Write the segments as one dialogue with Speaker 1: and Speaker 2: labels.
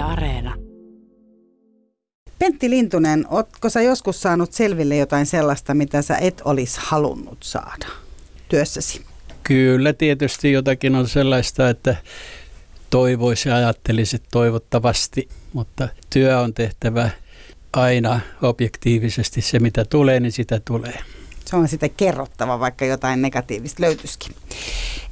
Speaker 1: Yle Areena.
Speaker 2: Pentti Lintunen, ootko sä joskus saanut selville jotain sellaista, mitä sä et olisi halunnut saada työssäsi?
Speaker 3: Kyllä tietysti jotakin on sellaista, että toivoisi ja ajattelisi toivottavasti, mutta työ on tehtävä aina objektiivisesti. Se mitä tulee, niin sitä tulee.
Speaker 2: Se on sitä kerrottava, vaikka jotain negatiivista löytyisikin.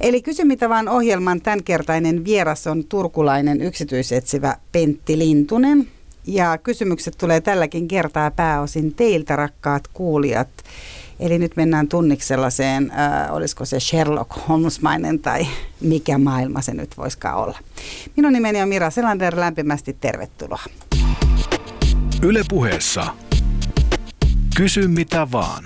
Speaker 2: Eli Kysy mitä vaan ohjelman tämänkertainen vieras on turkulainen yksityisetsivä Pentti Lintunen. Ja kysymykset tulee tälläkin kertaa pääosin teiltä, rakkaat kuulijat. Eli nyt mennään tunniksi sellaiseen, äh, olisiko se Sherlock Holmesmainen tai mikä maailma se nyt voisikaan olla. Minun nimeni on Mira Selander, lämpimästi tervetuloa.
Speaker 4: Yle puheessa. Kysy mitä vaan.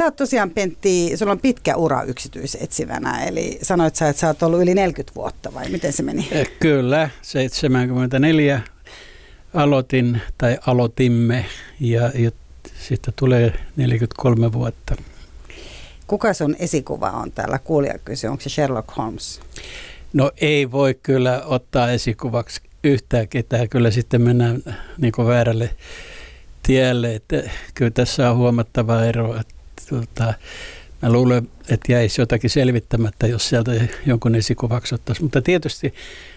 Speaker 2: Sä oot tosiaan Pentti, sulla on pitkä ura yksityisetsivänä, eli sanoit sä, että sä oot ollut yli 40 vuotta vai miten se meni?
Speaker 3: Eh, Kyllä, 74 aloitin tai aloitimme ja, ja sitten tulee 43 vuotta.
Speaker 2: Kuka sun esikuva on täällä? Kuulija kysyy, onko se Sherlock Holmes?
Speaker 3: No ei voi kyllä ottaa esikuvaksi yhtään ketään. Kyllä sitten mennään niin väärälle tielle. Että kyllä tässä on huomattava ero. Että, tuota, mä luulen, että jäisi jotakin selvittämättä, jos sieltä jonkun esikuvaksi ottaisi. Mutta tietysti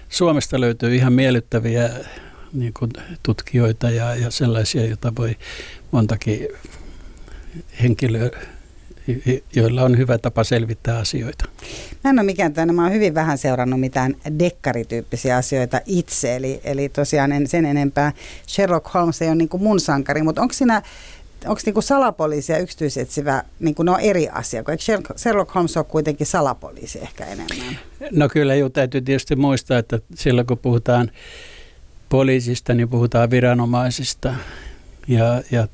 Speaker 3: Suomesta löytyy ihan miellyttäviä niin kuin tutkijoita ja, ja sellaisia, joita voi montakin henkilöä joilla on hyvä tapa selvittää asioita.
Speaker 2: Mä en ole mikään tämmöinen, mä oon hyvin vähän seurannut mitään dekkarityyppisiä asioita itse, eli, eli tosiaan en sen enempää. Sherlock Holmes ei ole niin kuin mun sankari, mutta onko siinä onko niinku salapoliisi ja yksityisetsivä, niinku ne on eri asia, kun eikö Sherlock Holmes on kuitenkin salapoliisi ehkä enemmän?
Speaker 3: No kyllä, jo täytyy tietysti muistaa, että silloin kun puhutaan poliisista, niin puhutaan viranomaisista ja, ja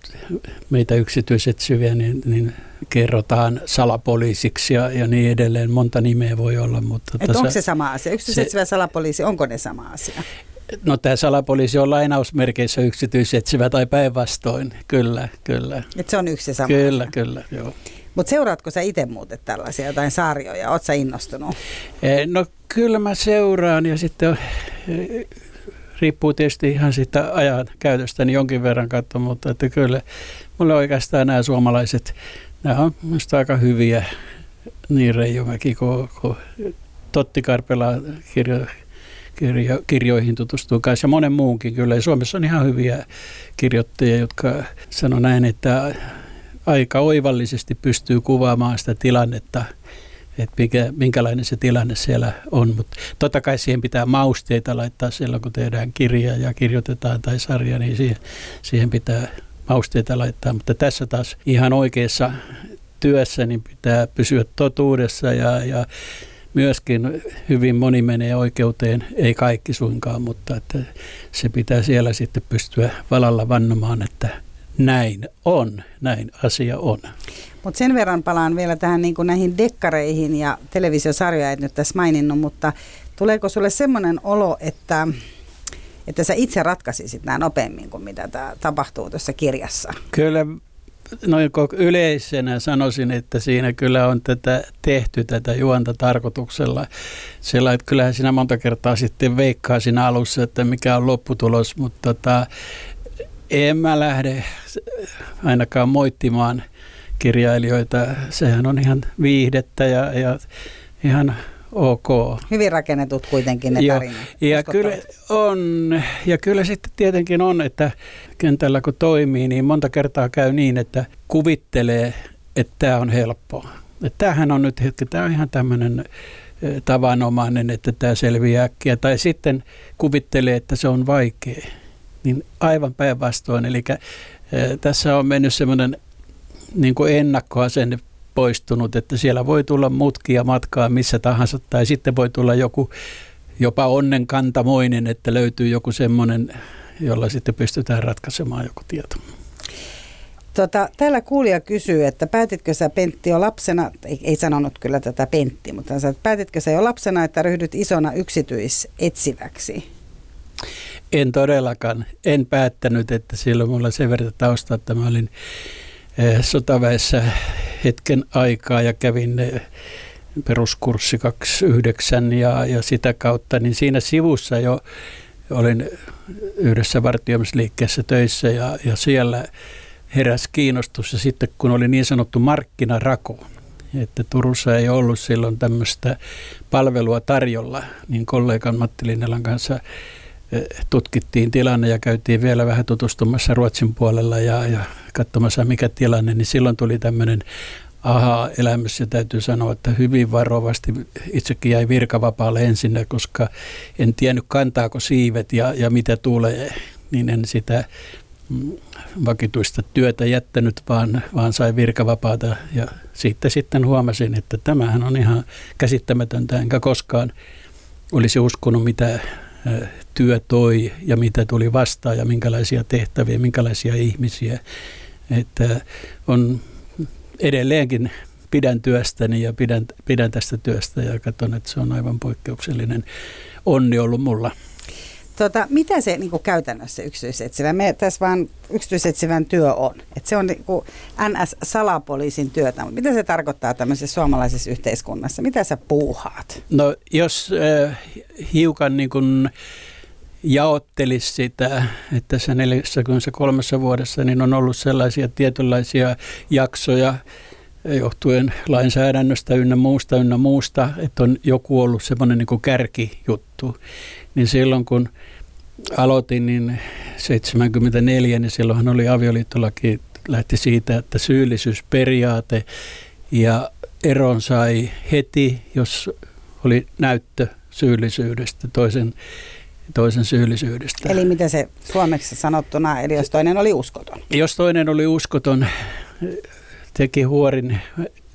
Speaker 3: meitä yksityisetsyviä, niin, niin kerrotaan salapoliisiksi ja, ja niin edelleen. Monta nimeä voi olla. Mutta
Speaker 2: Et onko se sama asia? Yksityisetsivä se, salapoliisi, onko ne sama asia?
Speaker 3: No tämä salapoliisi on lainausmerkeissä yksityisetsivä tai päinvastoin, kyllä, kyllä.
Speaker 2: Et se on yksi sama
Speaker 3: Kyllä,
Speaker 2: asia.
Speaker 3: kyllä, joo.
Speaker 2: Mutta seuraatko sä itse muuten tällaisia jotain sarjoja? Oletko sä innostunut?
Speaker 3: Eh, no kyllä mä seuraan ja sitten eh, riippuu tietysti ihan siitä ajan käytöstä niin jonkin verran katsoa, mutta että kyllä mulle oikeastaan nämä suomalaiset, nämä on minusta aika hyviä, niin Reijomäki kuin, kuin Totti Karpela kirjo, kirjo, kirjoihin tutustuu kanssa ja monen muunkin kyllä. Ja Suomessa on ihan hyviä kirjoittajia, jotka sanoo näin, että aika oivallisesti pystyy kuvaamaan sitä tilannetta – että mikä, minkälainen se tilanne siellä on. Mutta totta kai siihen pitää mausteita laittaa silloin, kun tehdään kirjaa ja kirjoitetaan tai sarja, niin siihen, siihen pitää mausteita laittaa. Mutta tässä taas ihan oikeassa työssä niin pitää pysyä totuudessa ja, ja myöskin hyvin moni menee oikeuteen, ei kaikki suinkaan, mutta että se pitää siellä sitten pystyä valalla vannomaan, että näin on, näin asia on.
Speaker 2: Mutta sen verran palaan vielä tähän niin kuin näihin dekkareihin ja televisiosarjoja, et nyt tässä maininnut, mutta tuleeko sulle semmoinen olo, että, että sä itse ratkaisisit nämä nopeammin kuin mitä tämä tapahtuu tuossa kirjassa?
Speaker 3: Kyllä noin yleisenä sanoisin, että siinä kyllä on tätä tehty tätä juonta tarkoituksella. Sillä, että kyllähän siinä monta kertaa sitten veikkaa siinä alussa, että mikä on lopputulos, mutta tota, en mä lähde ainakaan moittimaan kirjailijoita. Sehän on ihan viihdettä ja, ja ihan ok.
Speaker 2: Hyvin rakennetut kuitenkin ne tarinat.
Speaker 3: Ja kyllä, on, ja kyllä sitten tietenkin on, että kentällä kun toimii, niin monta kertaa käy niin, että kuvittelee, että tämä on helppoa. Että tämähän on nyt hetki, tämä on ihan tämmöinen tavanomainen, että tämä selviää äkkiä. Tai sitten kuvittelee, että se on vaikea. Niin aivan päinvastoin. Eli tässä on mennyt semmoinen niin kuin ennakkoasenne poistunut, että siellä voi tulla mutkia matkaa missä tahansa, tai sitten voi tulla joku jopa onnenkantamoinen, että löytyy joku semmoinen, jolla sitten pystytään ratkaisemaan joku tieto.
Speaker 2: Tota, täällä kuulija kysyy, että päätitkö sä Pentti jo lapsena, ei, ei sanonut kyllä tätä Pentti, mutta hän sanoi, että päätitkö sä jo lapsena, että ryhdyt isona yksityisetsiväksi?
Speaker 3: En todellakaan. En päättänyt, että silloin mulla sen verran tausta, että mä olin sotaväessä hetken aikaa ja kävin peruskurssi 29 ja, ja sitä kautta, niin siinä sivussa jo olin yhdessä vartioimisliikkeessä töissä ja, ja siellä heräs kiinnostus. Ja sitten kun oli niin sanottu markkinarako, että Turussa ei ollut silloin tämmöistä palvelua tarjolla, niin kollegan Matti Linnelan kanssa eh, tutkittiin tilanne ja käytiin vielä vähän tutustumassa Ruotsin puolella ja, ja katsomassa mikä tilanne, niin silloin tuli tämmöinen aha elämys ja täytyy sanoa, että hyvin varovasti itsekin jäi virkavapaalle ensin, koska en tiennyt kantaako siivet ja, ja mitä tulee, niin en sitä mm, vakituista työtä jättänyt, vaan, vaan sai virkavapaata. Ja siitä sitten huomasin, että tämähän on ihan käsittämätöntä, enkä koskaan olisi uskonut, mitä työ toi ja mitä tuli vastaan ja minkälaisia tehtäviä, minkälaisia ihmisiä. Että on edelleenkin pidän työstäni ja pidän, pidän tästä työstä ja katson, että se on aivan poikkeuksellinen onni ollut mulla.
Speaker 2: Tota, mitä se niin kuin käytännössä yksityisetsivä? Me tässä vaan yksityisetsivän työ on. Et se on niin kuin NS-salapoliisin työtä, mutta mitä se tarkoittaa tämmöisessä suomalaisessa yhteiskunnassa? Mitä sä puuhaat?
Speaker 3: No jos äh, hiukan niin kuin jaottelisi sitä, että tässä 43 vuodessa niin on ollut sellaisia tietynlaisia jaksoja, johtuen lainsäädännöstä ynnä muusta ynnä muusta, että on joku ollut semmoinen niin kärkijuttu. Niin silloin kun aloitin, niin 74, niin silloinhan oli avioliittolaki, lähti siitä, että syyllisyysperiaate ja eron sai heti, jos oli näyttö syyllisyydestä, toisen, toisen syyllisyydestä.
Speaker 2: Eli mitä se suomeksi sanottuna, eli jos toinen oli uskoton?
Speaker 3: Jos toinen oli uskoton, teki huorin,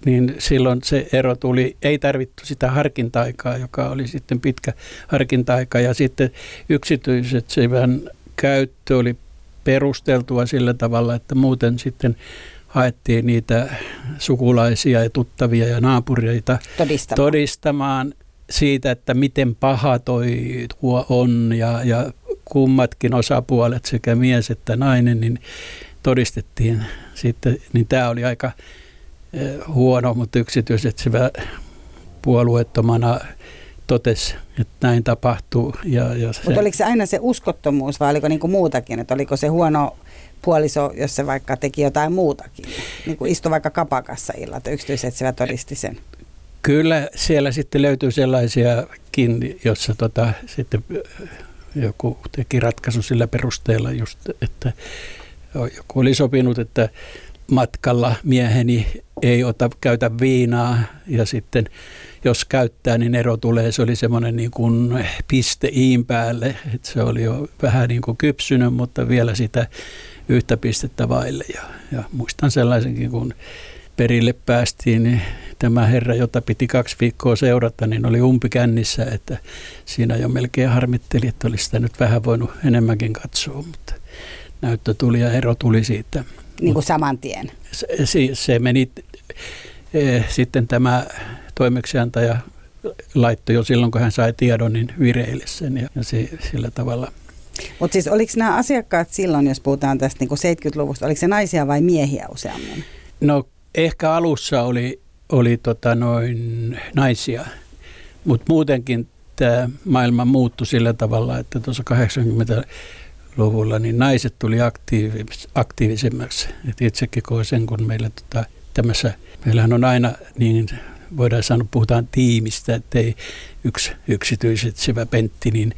Speaker 3: niin silloin se ero tuli, ei tarvittu sitä harkinta-aikaa, joka oli sitten pitkä harkinta-aika. Ja sitten yksityiset sivän käyttö oli perusteltua sillä tavalla, että muuten sitten haettiin niitä sukulaisia ja tuttavia ja naapureita todistamaan, todistamaan siitä, että miten paha toi tuo on ja, ja kummatkin osapuolet, sekä mies että nainen, niin todistettiin sitten, niin tämä oli aika huono, mutta yksityisetsivä puolueettomana totesi, että näin tapahtuu. Ja, ja
Speaker 2: se... Mutta oliko se aina se uskottomuus vai oliko niinku muutakin, että oliko se huono puoliso, jos se vaikka teki jotain muutakin, niin kuin istui vaikka kapakassa illat, yksityisetsivä todisti sen?
Speaker 3: Kyllä siellä sitten löytyy sellaisiakin, jossa tota, sitten eh, joku teki ratkaisu sillä perusteella just, että joku oli sopinut, että matkalla mieheni ei ota, käytä viinaa ja sitten jos käyttää, niin ero tulee. Se oli semmoinen niin kuin piste iin päälle, että se oli jo vähän niin kuin kypsynyt, mutta vielä sitä yhtä pistettä vaille. Ja, ja muistan sellaisenkin, kun perille päästiin, niin tämä herra, jota piti kaksi viikkoa seurata, niin oli umpikännissä, että siinä jo melkein harmitteli, että olisi sitä nyt vähän voinut enemmänkin katsoa, mutta näyttö tuli ja ero tuli siitä.
Speaker 2: Niin kuin saman tien?
Speaker 3: Se, se, meni e, sitten tämä toimeksiantaja laittoi jo silloin, kun hän sai tiedon, niin vireille sen ja, ja se, sillä tavalla.
Speaker 2: Mutta siis oliko nämä asiakkaat silloin, jos puhutaan tästä niin 70-luvusta, oliko se naisia vai miehiä useammin?
Speaker 3: No ehkä alussa oli, oli tota noin naisia, mutta muutenkin tämä maailma muuttui sillä tavalla, että tuossa 80 luvulla, niin naiset tuli aktiivis, aktiivisemmaksi. Et itsekin koin sen, kun meillä tota, tämässä, meillähän on aina niin voidaan sanoa, puhutaan tiimistä, että ei yksi yksityiset syvä pentti, niin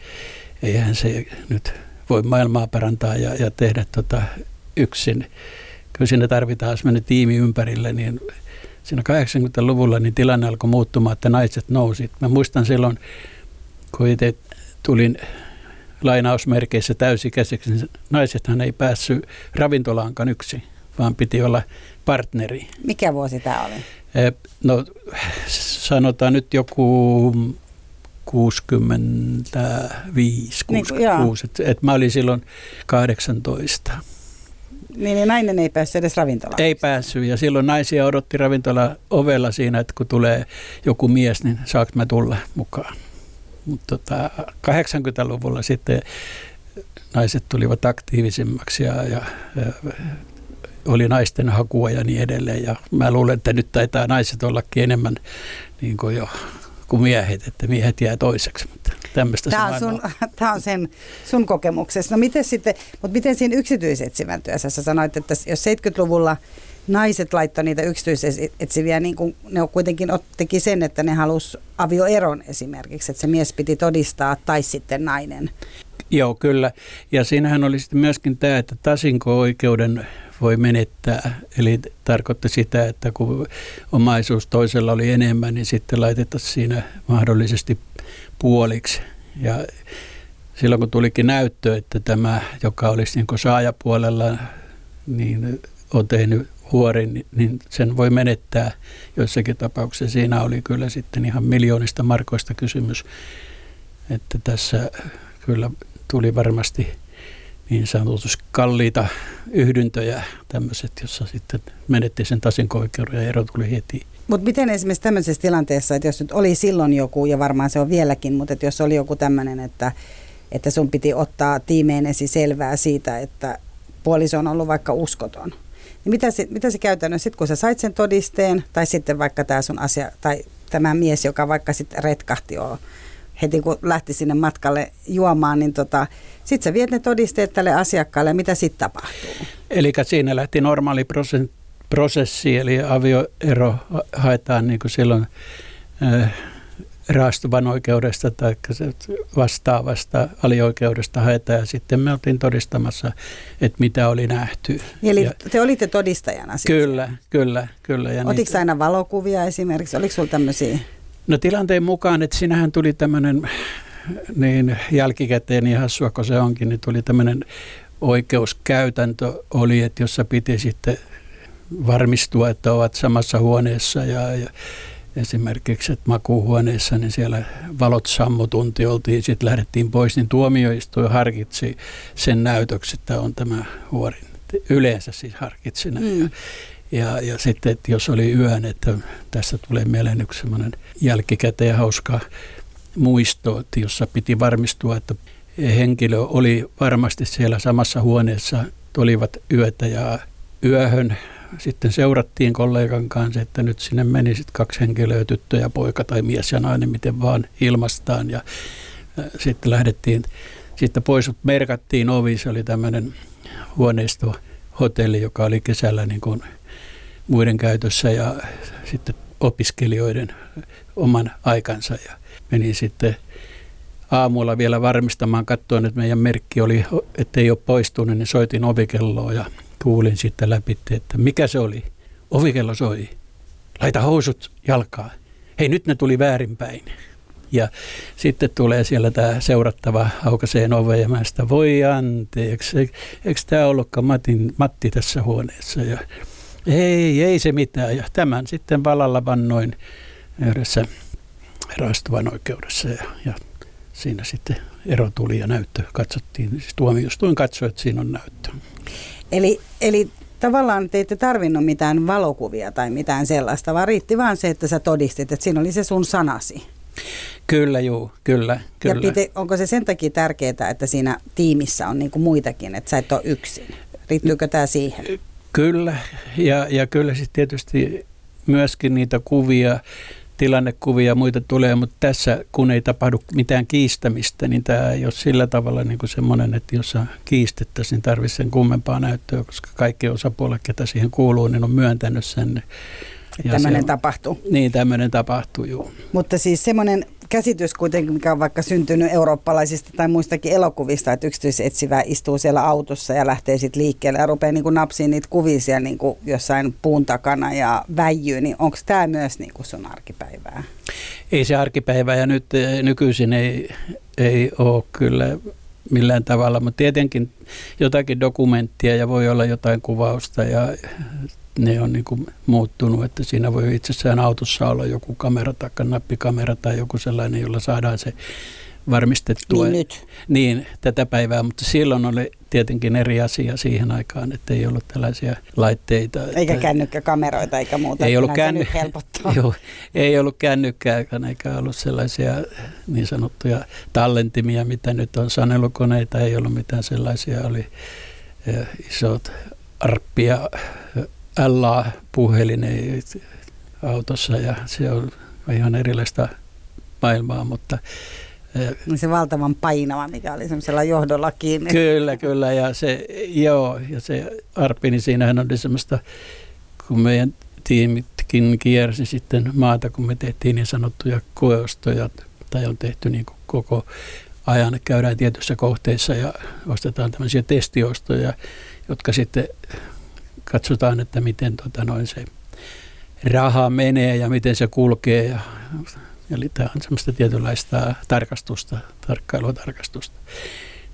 Speaker 3: eihän se nyt voi maailmaa parantaa ja, ja tehdä tota yksin. Kyllä siinä tarvitaan sellainen tiimi ympärille, niin siinä 80-luvulla niin tilanne alkoi muuttumaan, että naiset nousi. Mä muistan silloin, kun itse tulin lainausmerkeissä täysikäiseksi, niin naisethan ei päässyt ravintolaankaan yksi, vaan piti olla partneri.
Speaker 2: Mikä vuosi tämä oli?
Speaker 3: No sanotaan nyt joku 65, 66, niin, että et mä olin silloin 18.
Speaker 2: Niin, niin nainen ei päässyt edes ravintolaan?
Speaker 3: Ei päässyt ja silloin naisia odotti ravintola ovella siinä, että kun tulee joku mies, niin saanko mä tulla mukaan. Mutta tota, 80-luvulla sitten naiset tulivat aktiivisemmaksi ja, ja, ja oli naisten hakua ja niin edelleen. Ja mä luulen, että nyt taitaa naiset ollakin enemmän niin kuin jo kuin miehet, että miehet jää toiseksi. Mutta tämmöistä
Speaker 2: tämä, on sun, tämä on sen sun kokemuksessa. No miten sitten, mutta miten siinä yksityisetsivän työssä sä sanoit, että jos 70-luvulla naiset laittoi niitä yksityisetsiviä, niin kuin ne kuitenkin teki sen, että ne halusi avioeron esimerkiksi, että se mies piti todistaa tai sitten nainen.
Speaker 3: Joo, kyllä. Ja siinähän oli sitten myöskin tämä, että tasinko-oikeuden voi menettää. Eli tarkoitti sitä, että kun omaisuus toisella oli enemmän, niin sitten laitettaisiin siinä mahdollisesti puoliksi. Ja silloin kun tulikin näyttö, että tämä, joka olisi niin saajapuolella, niin on tehnyt huorin, niin sen voi menettää joissakin tapauksissa. Siinä oli kyllä sitten ihan miljoonista markoista kysymys, että tässä kyllä tuli varmasti niin sanotusti kalliita yhdyntöjä tämmöiset, jossa sitten menetti sen tasinko-oikeuden ja ero tuli heti.
Speaker 2: Mutta miten esimerkiksi tämmöisessä tilanteessa, että jos nyt oli silloin joku, ja varmaan se on vieläkin, mutta että jos oli joku tämmöinen, että, että sun piti ottaa tiimeenesi selvää siitä, että puoliso on ollut vaikka uskoton, niin mitä se, mitä se käytännössä, sitten kun sä sait sen todisteen, tai sitten vaikka tämä sun asia, tai tämä mies, joka vaikka sitten retkahti jo heti kun lähti sinne matkalle juomaan, niin tota, sitten sä viet ne todisteet tälle asiakkaalle, mitä sitten tapahtuu?
Speaker 3: Eli siinä lähti normaali prosessi, eli avioero haetaan niin kuin silloin äh, raastuvan oikeudesta tai vastaavasta alioikeudesta haetaan ja sitten me oltiin todistamassa, että mitä oli nähty.
Speaker 2: Eli ja, te olitte todistajana siis?
Speaker 3: Kyllä, kyllä, kyllä.
Speaker 2: Ja Otitko niitä, aina valokuvia esimerkiksi? Oliko sinulla tämmöisiä?
Speaker 3: No tilanteen mukaan, että sinähän tuli tämmöinen niin jälkikäteen niin hassua kun se onkin, niin tuli tämmöinen oikeuskäytäntö oli, että jossa piti sitten varmistua, että ovat samassa huoneessa ja, ja esimerkiksi, että makuuhuoneessa, niin siellä valot sammutunti oltiin, sitten lähdettiin pois, niin tuomioistuin harkitsi sen näytöksi, että on tämä huori. Yleensä siis harkitsi näin. Mm. Ja, ja sitten, että jos oli yön, että tässä tulee mieleen yksi semmoinen jälkikäteen hauska muisto, että jossa piti varmistua, että henkilö oli varmasti siellä samassa huoneessa, olivat yötä ja yöhön sitten seurattiin kollegan kanssa, että nyt sinne meni sitten kaksi henkilöä, tyttö ja poika tai mies ja nainen, miten vaan ilmastaan. Ja sitten lähdettiin sitten pois, merkattiin ovi, se oli tämmöinen huoneisto, hotelli, joka oli kesällä niin kuin muiden käytössä ja sitten opiskelijoiden oman aikansa. Ja menin sitten aamulla vielä varmistamaan, katsoin, että meidän merkki oli, että ei ole poistunut, niin soitin ovikelloa ja kuulin sitten läpi, että mikä se oli. Ovikello soi. Laita housut jalkaan. Hei, nyt ne tuli väärinpäin. Ja sitten tulee siellä tämä seurattava aukaseen ove ja mä sitä, voi anteeksi, eikö tämä ollutkaan Matin, Matti tässä huoneessa? Ja ei, ei se mitään. Ja tämän sitten valalla vannoin yhdessä raastuvan oikeudessa ja, ja siinä sitten ero tuli ja näyttö katsottiin. Siis tuomioistuin katsoi, että siinä on näyttö.
Speaker 2: Eli, eli tavallaan te ette tarvinnut mitään valokuvia tai mitään sellaista, vaan riitti vaan se, että sä todistit, että siinä oli se sun sanasi.
Speaker 3: Kyllä, juu, kyllä. kyllä.
Speaker 2: Ja pite, onko se sen takia tärkeää, että siinä tiimissä on niin kuin muitakin, että sä et ole yksin? Riittyykö tämä siihen?
Speaker 3: Kyllä, ja, ja kyllä sitten tietysti myöskin niitä kuvia, tilannekuvia ja muita tulee, mutta tässä kun ei tapahdu mitään kiistämistä, niin tämä ei ole sillä tavalla niin kuin semmoinen, että jos kiistettäisiin, niin tarvitsisi sen kummempaa näyttöä, koska kaikki osapuolet, ketä siihen kuuluu, niin on myöntänyt sen.
Speaker 2: Ja tämmöinen on, tapahtuu.
Speaker 3: Niin, tämmöinen tapahtuu, joo.
Speaker 2: Mutta siis semmoinen käsitys kuitenkin, mikä on vaikka syntynyt eurooppalaisista tai muistakin elokuvista, että yksityisetsivä istuu siellä autossa ja lähtee sitten liikkeelle ja rupeaa niin napsiin niitä kuvia siellä niin kuin jossain puun takana ja väijyy, niin onko tämä myös niin kuin sun arkipäivää?
Speaker 3: Ei se arkipäivää ja nyt eh, nykyisin ei, ei ole kyllä millään tavalla, mutta tietenkin jotakin dokumenttia ja voi olla jotain kuvausta ja ne on niin kuin muuttunut, että siinä voi itsessään autossa olla joku kamera tai nappikamera tai joku sellainen, jolla saadaan se varmistettua.
Speaker 2: Niin nyt.
Speaker 3: Niin, tätä päivää, mutta silloin oli tietenkin eri asia siihen aikaan, että ei ollut tällaisia laitteita.
Speaker 2: Eikä että, kännykkäkameroita eikä muuta.
Speaker 3: Ei ollut, känny... Joo, ei ollut kännykkää eikä ollut sellaisia niin sanottuja tallentimia, mitä nyt on sanelukoneita, ei ollut mitään sellaisia, oli isot arppia LA puhelin autossa ja se on ihan erilaista maailmaa, mutta
Speaker 2: niin se valtavan painava, mikä oli semmoisella johdolla kiinni.
Speaker 3: Kyllä, kyllä. Ja se, joo, ja se arppi, niin siinähän oli semmoista, kun meidän tiimitkin kiersi sitten maata, kun me tehtiin niin sanottuja koeostoja, tai on tehty niin koko ajan, käydään tietyissä kohteissa ja ostetaan tämmöisiä testiostoja, jotka sitten katsotaan, että miten tota noin se raha menee ja miten se kulkee. Ja, eli tämä on semmoista tietynlaista tarkastusta, tarkkailutarkastusta.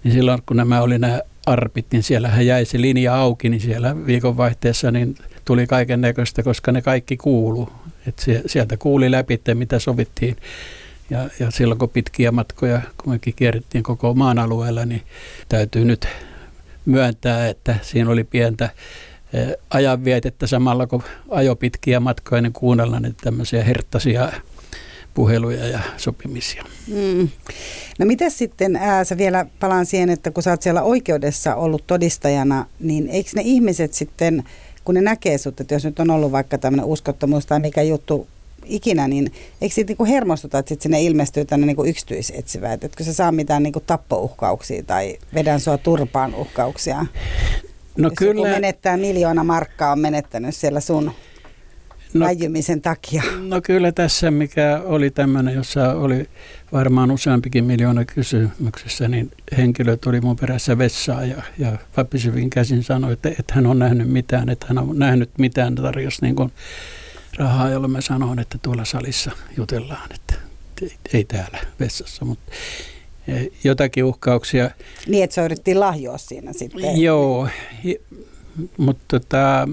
Speaker 3: Niin silloin kun nämä oli nämä arpit, niin siellähän jäi se linja auki, niin siellä viikonvaihteessa niin tuli kaiken näköistä, koska ne kaikki kuulu. Et sieltä kuuli läpi, että mitä sovittiin. Ja, ja silloin kun pitkiä matkoja, kun mekin kierrettiin koko maan alueella, niin täytyy nyt myöntää, että siinä oli pientä ajanvietettä samalla kun ajo pitkiä matkoja, niin kuunnella niitä tämmöisiä herttaisia puheluja ja sopimisia. Mm.
Speaker 2: No miten sitten, ää, sä vielä palaan siihen, että kun sä oot siellä oikeudessa ollut todistajana, niin eikö ne ihmiset sitten, kun ne näkee sut, että jos nyt on ollut vaikka tämmöinen uskottomuus tai mikä juttu ikinä, niin eikö siitä niinku hermostuta, että sit sinne ilmestyy tänne niinku yksityisetsivä, että etkö sä saa mitään niinku tappouhkauksia tai vedän sua turpaan uhkauksia? No Jos kyllä. Joku menettää miljoona markkaa, on menettänyt siellä sun no, väjymisen takia.
Speaker 3: No kyllä tässä, mikä oli tämmöinen, jossa oli varmaan useampikin miljoona kysymyksessä, niin henkilö tuli mun perässä vessaan ja, ja papisivin käsin sanoi, että et hän on nähnyt mitään, että hän on nähnyt mitään, tarjosi niin kuin rahaa, jolloin mä sanoin, että tuolla salissa jutellaan, että ei täällä vessassa, mutta jotakin uhkauksia.
Speaker 2: Niin, että se yritettiin lahjoa siinä sitten.
Speaker 3: Joo, mutta tota,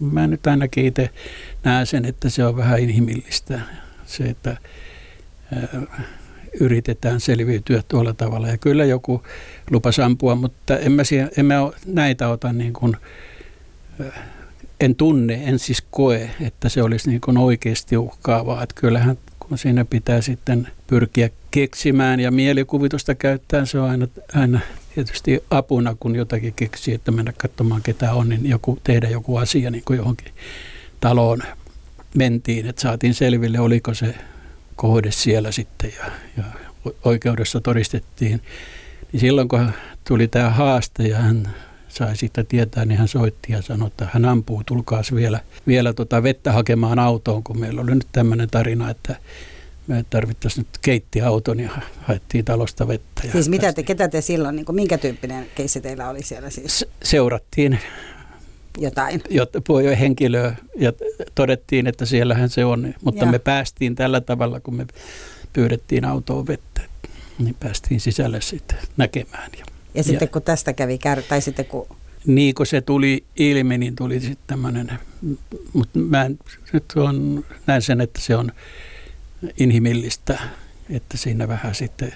Speaker 3: mä nyt ainakin itse näen sen, että se on vähän inhimillistä. Se, että yritetään selviytyä tuolla tavalla. Ja kyllä joku lupa ampua, mutta en mä, en mä näitä ota niin kuin, en tunne, en siis koe, että se olisi niin kuin oikeasti uhkaavaa. Että kyllähän kun siinä pitää sitten pyrkiä keksimään ja mielikuvitusta käyttää, se on aina, aina tietysti apuna, kun jotakin keksii, että mennä katsomaan ketä on, niin joku, tehdä joku asia niin kuin johonkin taloon mentiin, että saatiin selville, oliko se kohde siellä sitten ja, ja oikeudessa todistettiin. Niin silloin kun tuli tämä haaste ja hän sai siitä tietää, niin hän soitti ja sanoi, että hän ampuu, tulkaas vielä, vielä tota vettä hakemaan autoon, kun meillä oli nyt tämmöinen tarina, että me tarvittaisiin nyt keittiauton ja haettiin talosta vettä. Ja
Speaker 2: siis mitä te, ketä te silloin, niin kuin, minkä tyyppinen keissi teillä oli siellä siis?
Speaker 3: Seurattiin
Speaker 2: jotain.
Speaker 3: Jotta henkilöä ja todettiin, että siellähän se on. Mutta ja. me päästiin tällä tavalla, kun me pyydettiin autoon vettä, niin päästiin sisälle sitten näkemään.
Speaker 2: Ja, ja sitten ja, kun tästä kävi kär, tai sitten kun...
Speaker 3: Niin kun se tuli ilmi, niin tuli sitten tämmöinen, mutta mä en, nyt on, näen sen, että se on inhimillistä, että siinä vähän sitten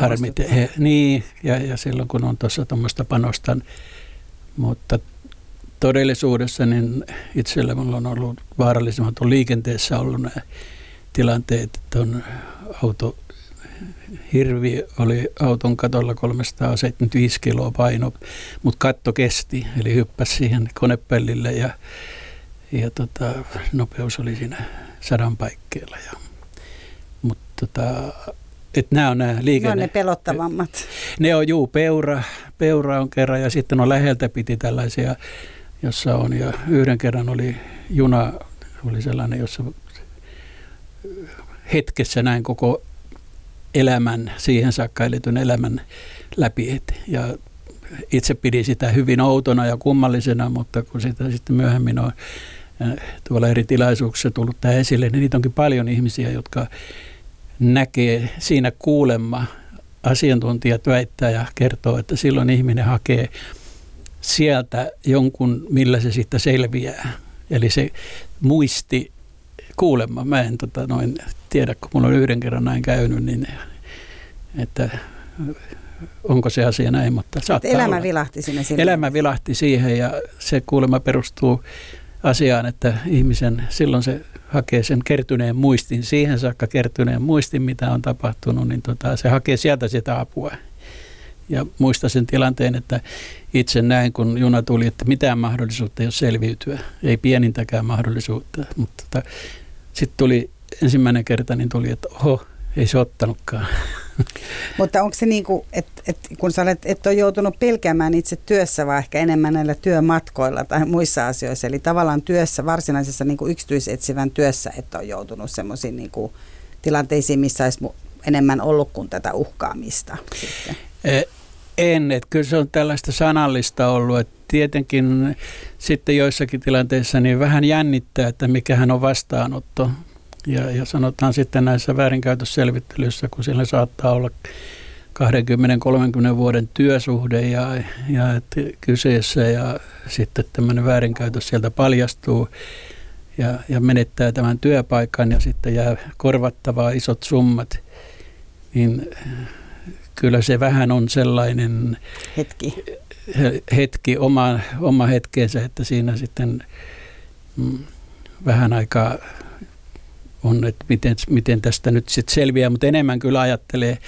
Speaker 3: harmit. He, niin, ja, ja silloin kun on tuossa tuommoista panosta, mutta todellisuudessa niin itsellä minulla on ollut vaarallisemmat on liikenteessä ollut nämä tilanteet, että on auto, hirvi oli auton katolla 375 kiloa paino, mutta katto kesti, eli hyppäsi siihen konepellille ja, ja tota, nopeus oli siinä sadan paikkeilla. Ja, tota, että nämä on nämä liikenne... Ne
Speaker 2: on ne pelottavammat.
Speaker 3: Ne on juu, peura, peura on kerran ja sitten on läheltä piti tällaisia jossa on. Ja yhden kerran oli juna, oli sellainen, jossa hetkessä näin koko elämän, siihen saakka eletyn elämän läpi. Ja itse pidin sitä hyvin outona ja kummallisena, mutta kun sitä sitten myöhemmin on tuolla eri tilaisuuksissa tullut tämä esille, niin niitä onkin paljon ihmisiä, jotka näkee siinä kuulemma. Asiantuntijat väittää ja kertoo, että silloin ihminen hakee sieltä jonkun, millä se sitten selviää. Eli se muisti kuulemma. Mä en tota, noin tiedä, kun mulla on yhden kerran näin käynyt, niin että onko se asia näin, mutta saattaa
Speaker 2: Elämä
Speaker 3: olla.
Speaker 2: vilahti sinne
Speaker 3: sinne. Elämä vilahti siihen ja se kuulemma perustuu asiaan, että ihmisen silloin se hakee sen kertyneen muistin, siihen saakka kertyneen muistin, mitä on tapahtunut, niin tota, se hakee sieltä sitä apua. Ja muistan sen tilanteen, että itse näin, kun juna tuli, että mitään mahdollisuutta ei ole selviytyä. Ei pienintäkään mahdollisuutta. Mutta tota, sitten tuli ensimmäinen kerta, niin tuli, että oho, ei se ottanutkaan.
Speaker 2: Mutta onko se niin kuin, että, että kun sä olet, et ole joutunut pelkäämään itse työssä, vaan ehkä enemmän näillä työmatkoilla tai muissa asioissa, eli tavallaan työssä, varsinaisessa niin kuin yksityisetsivän työssä, että on joutunut semmoisiin niin kuin tilanteisiin, missä olisi enemmän ollut kuin tätä uhkaamista sitten?
Speaker 3: E, en, että kyllä se on tällaista sanallista ollut, että tietenkin sitten joissakin tilanteissa niin vähän jännittää, että mikähän on vastaanotto. Ja, ja sanotaan sitten näissä väärinkäytösselvittelyissä, kun siellä saattaa olla 20-30 vuoden työsuhde ja, ja että kyseessä ja sitten tämmöinen väärinkäytös sieltä paljastuu ja, ja menettää tämän työpaikan ja sitten jää korvattavaa isot summat, niin kyllä se vähän on sellainen
Speaker 2: hetki,
Speaker 3: hetki oma, oma hetkensä, että siinä sitten mm, vähän aikaa on, että miten, miten tästä nyt sitten selviää, mutta enemmän kyllä ajattelee,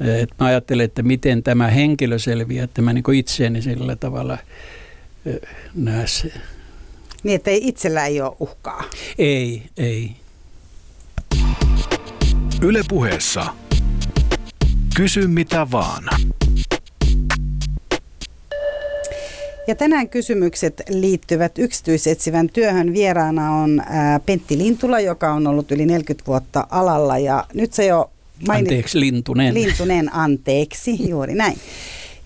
Speaker 3: että mä ajattelen, että miten tämä henkilö selviää, että mä niin itseäni sillä tavalla näe se.
Speaker 2: Niin, että ei itsellä ei ole uhkaa.
Speaker 3: Ei, ei.
Speaker 4: Yle puheessa. Kysy mitä vaan.
Speaker 2: Ja tänään kysymykset liittyvät yksityisetsivän työhön. Vieraana on Pentti Lintula, joka on ollut yli 40 vuotta alalla ja nyt se jo
Speaker 3: mainit... Anteeksi, Lintunen.
Speaker 2: Lintunen, anteeksi, juuri näin.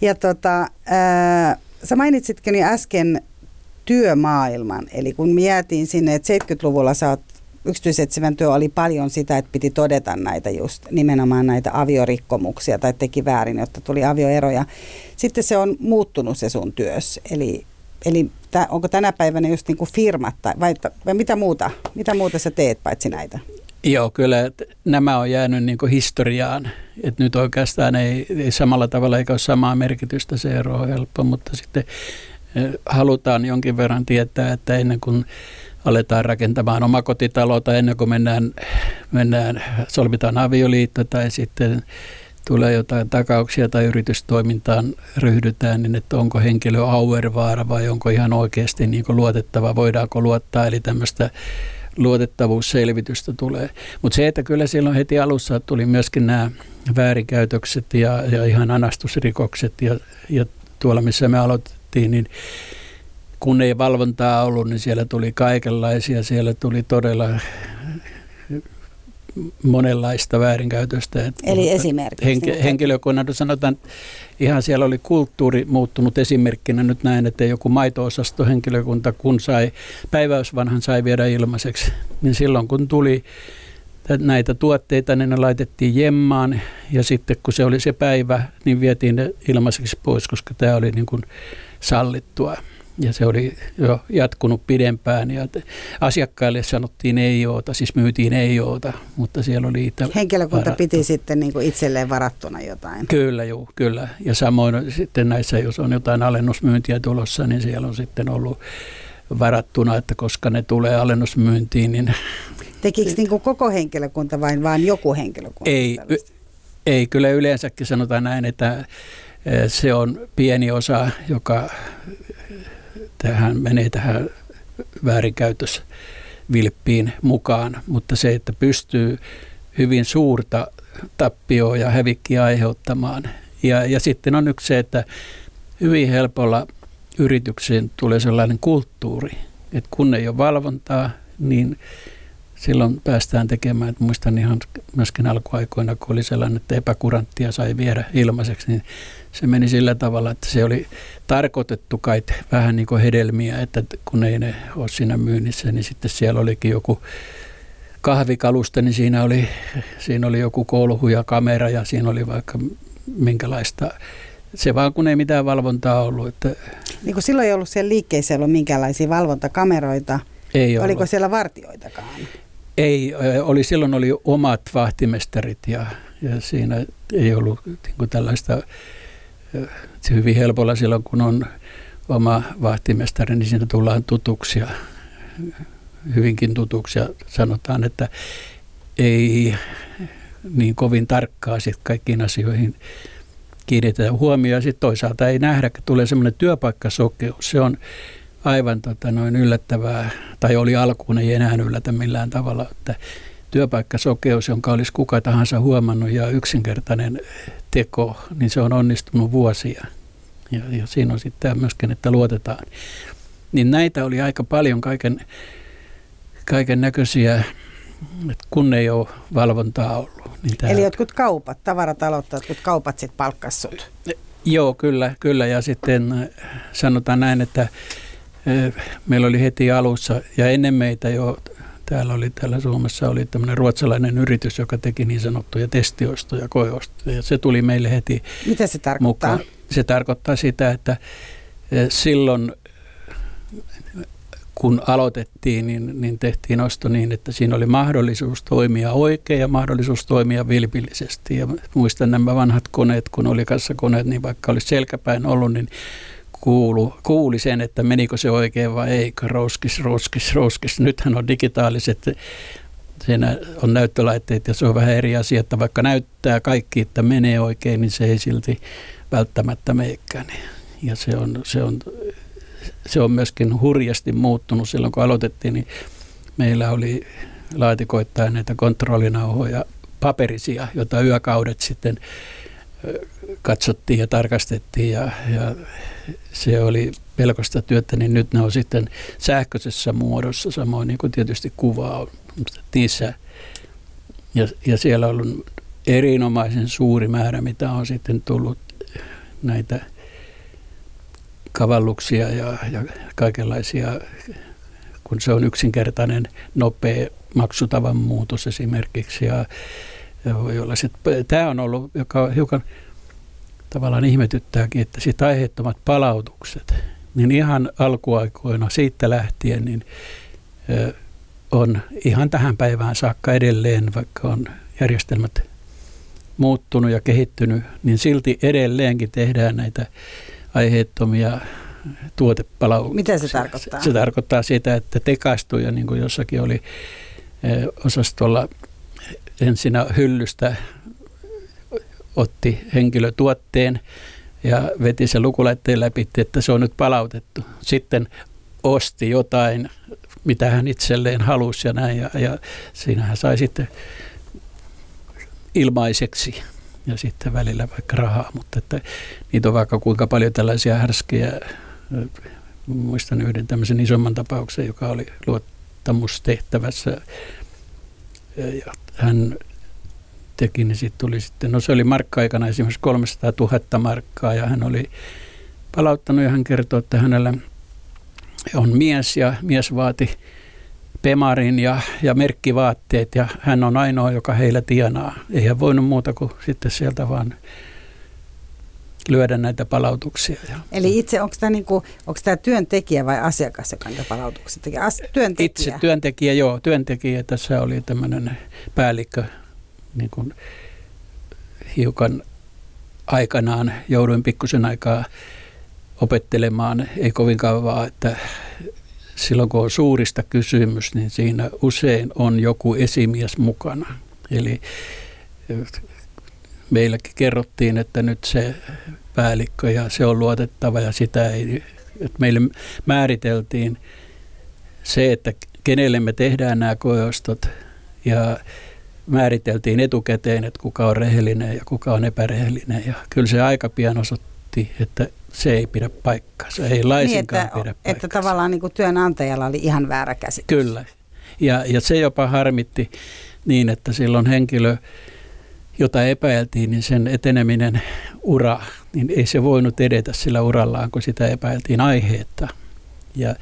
Speaker 2: Ja tota, ää, sä mainitsitkin jo äsken työmaailman, eli kun me jäätiin sinne, että 70-luvulla sä oot yksityisetsivän työ oli paljon sitä, että piti todeta näitä just nimenomaan näitä aviorikkomuksia tai teki väärin, jotta tuli avioeroja. Sitten se on muuttunut se sun työs. Eli, eli onko tänä päivänä just niin kuin firmat tai vai, vai mitä, muuta, mitä muuta sä teet paitsi näitä?
Speaker 3: Joo, kyllä nämä on jäänyt niin historiaan. Et nyt oikeastaan ei, ei samalla tavalla eikä ole samaa merkitystä, se ero on helppo, mutta sitten eh, halutaan jonkin verran tietää, että ennen kuin aletaan rakentamaan omakotitaloa ennen kuin mennään, mennään, solmitaan avioliitto tai sitten tulee jotain takauksia tai yritystoimintaan ryhdytään, niin että onko henkilö auervaara vai onko ihan oikeasti niin luotettava, voidaanko luottaa, eli tämmöistä luotettavuusselvitystä tulee. Mutta se, että kyllä silloin heti alussa tuli myöskin nämä väärinkäytökset ja, ja ihan anastusrikokset ja, ja tuolla missä me aloitettiin, niin kun ei valvontaa ollut, niin siellä tuli kaikenlaisia. Siellä tuli todella monenlaista väärinkäytöstä.
Speaker 2: Eli esimerkiksi?
Speaker 3: Henk- henkilökunnan, sanotaan, ihan siellä oli kulttuuri muuttunut esimerkkinä nyt näin, että joku maito-osasto henkilökunta, kun sai, päiväysvanhan sai viedä ilmaiseksi, niin silloin kun tuli näitä tuotteita, niin ne laitettiin jemmaan ja sitten kun se oli se päivä, niin vietiin ne ilmaiseksi pois, koska tämä oli niin kuin sallittua ja se oli jo jatkunut pidempään ja asiakkaille sanottiin ei oota, siis myytiin ei oota, mutta siellä oli
Speaker 2: niitä Henkilökunta varattu. piti sitten niin kuin itselleen varattuna jotain.
Speaker 3: Kyllä, joo, kyllä. Ja samoin sitten näissä, jos on jotain alennusmyyntiä tulossa, niin siellä on sitten ollut varattuna, että koska ne tulee alennusmyyntiin, niin...
Speaker 2: Tekikö niin kuin koko henkilökunta vai vain joku henkilökunta?
Speaker 3: Ei, ei, kyllä yleensäkin sanotaan näin, että eh, se on pieni osa, joka tähän menee tähän väärinkäytösvilppiin mukaan, mutta se, että pystyy hyvin suurta tappioa ja hävikkiä aiheuttamaan. Ja, ja sitten on yksi se, että hyvin helpolla yrityksiin tulee sellainen kulttuuri, että kun ei ole valvontaa, niin silloin päästään tekemään, että muistan ihan myöskin alkuaikoina, kun oli sellainen, että epäkuranttia sai viedä ilmaiseksi, niin se meni sillä tavalla, että se oli tarkoitettu kai vähän niin kuin hedelmiä, että kun ei ne ole siinä myynnissä, niin sitten siellä olikin joku kahvikalusta, niin siinä oli, siinä oli joku kolhu ja kamera ja siinä oli vaikka minkälaista se vaan kun ei mitään valvontaa ollut. Että
Speaker 2: niin kuin silloin ei ollut siellä liikkeessä ollut minkälaisia valvontakameroita.
Speaker 3: Ei
Speaker 2: Oliko
Speaker 3: ollut.
Speaker 2: siellä vartioitakaan?
Speaker 3: Ei, oli, silloin oli omat vahtimestarit ja, ja siinä ei ollut niin tällaista se hyvin helpolla silloin, kun on oma vahtimestari, niin siinä tullaan tutuksia, hyvinkin tutuksia. Sanotaan, että ei niin kovin tarkkaa sit kaikkiin asioihin kiinnitetään huomioon. Sitten toisaalta ei nähdä, että tulee semmoinen työpaikkasokeus. Se on aivan tota, noin yllättävää, tai oli alkuun, ei enää yllätä millään tavalla, että työpaikkasokeus, jonka olisi kuka tahansa huomannut ja yksinkertainen teko, niin se on onnistunut vuosia. Ja, ja siinä on sitten myöskin, että luotetaan. Niin näitä oli aika paljon kaiken, kaiken näköisiä, kun ei ole valvontaa ollut. Niin
Speaker 2: tämä... Eli jotkut kaupat, tavaratalot, jotkut kaupat sitten palkkassut.
Speaker 3: Joo, kyllä, kyllä. Ja sitten äh, sanotaan näin, että meillä oli heti alussa ja ennen meitä jo täällä oli täällä Suomessa oli tämmöinen ruotsalainen yritys, joka teki niin sanottuja testiostoja, koeostoja. Ja se tuli meille heti
Speaker 2: Mitä se tarkoittaa? Mukaan.
Speaker 3: Se tarkoittaa sitä, että äh, silloin kun aloitettiin, niin, niin tehtiin osto niin, että siinä oli mahdollisuus toimia oikein ja mahdollisuus toimia vilpillisesti. Ja muistan nämä vanhat koneet, kun oli kassakoneet, niin vaikka olisi selkäpäin ollut, niin kuulu, kuuli sen, että menikö se oikein vai ei, roskis, roskis, roskis. Nythän on digitaaliset, siinä on näyttölaitteet ja se on vähän eri asia, että vaikka näyttää kaikki, että menee oikein, niin se ei silti välttämättä meikään. Ja se on, se on se on myöskin hurjasti muuttunut silloin, kun aloitettiin, niin meillä oli laatikoittain näitä kontrollinauhoja paperisia, joita yökaudet sitten katsottiin ja tarkastettiin ja, ja se oli pelkosta työtä, niin nyt ne on sitten sähköisessä muodossa, samoin niin kuin tietysti kuva on niissä. Ja, ja siellä on erinomaisen suuri määrä, mitä on sitten tullut näitä kavalluksia ja, ja kaikenlaisia, kun se on yksinkertainen, nopea maksutavan muutos esimerkiksi. Ja, voi olla tämä on ollut, joka hiukan tavallaan ihmetyttääkin, että sitten aiheettomat palautukset, niin ihan alkuaikoina siitä lähtien, niin on ihan tähän päivään saakka edelleen, vaikka on järjestelmät muuttunut ja kehittynyt, niin silti edelleenkin tehdään näitä aiheettomia tuotepalauksia.
Speaker 2: Mitä se tarkoittaa?
Speaker 3: Se tarkoittaa sitä, että tekaistuja, niin kuin jossakin oli osastolla ensin hyllystä otti henkilö tuotteen ja veti sen lukulaitteen läpi, että se on nyt palautettu. Sitten osti jotain, mitä hän itselleen halusi ja näin, ja, ja siinä hän sai sitten ilmaiseksi ja sitten välillä vaikka rahaa, mutta että niitä on vaikka kuinka paljon tällaisia härskejä. Muistan yhden tämmöisen isomman tapauksen, joka oli luottamustehtävässä ja hän teki, niin sitten tuli sitten, no se oli markka-aikana esimerkiksi 300 000 markkaa ja hän oli palauttanut ja hän kertoi, että hänellä on mies ja mies vaati pemarin ja, ja merkkivaatteet ja hän on ainoa, joka heillä tienaa. Ei hän voinut muuta kuin sitten sieltä vaan lyödä näitä palautuksia.
Speaker 2: Eli itse, onko tämä, niinku, onko tämä työntekijä vai asiakas, joka niitä palautuksia tekee? As, työntekijä.
Speaker 3: Itse työntekijä, joo. Työntekijä. Tässä oli tämmöinen päällikkö, niin kuin hiukan aikanaan jouduin pikkusen aikaa opettelemaan, ei kovin kauan, että silloin kun on suurista kysymys, niin siinä usein on joku esimies mukana. Eli meilläkin kerrottiin, että nyt se päällikkö ja se on luotettava ja sitä ei, että meille määriteltiin se, että kenelle me tehdään nämä koeostot ja määriteltiin etukäteen, että kuka on rehellinen ja kuka on epärehellinen ja kyllä se aika pian osoitti, että se ei pidä paikkaansa, ei laisinkaan niin, että, pidä
Speaker 2: paikkaansa. Että tavallaan niin kuin työnantajalla oli ihan väärä käsitys.
Speaker 3: Kyllä, ja, ja se jopa harmitti niin, että silloin henkilö, jota epäiltiin, niin sen eteneminen ura, niin ei se voinut edetä sillä urallaan, kun sitä epäiltiin aiheetta. Ja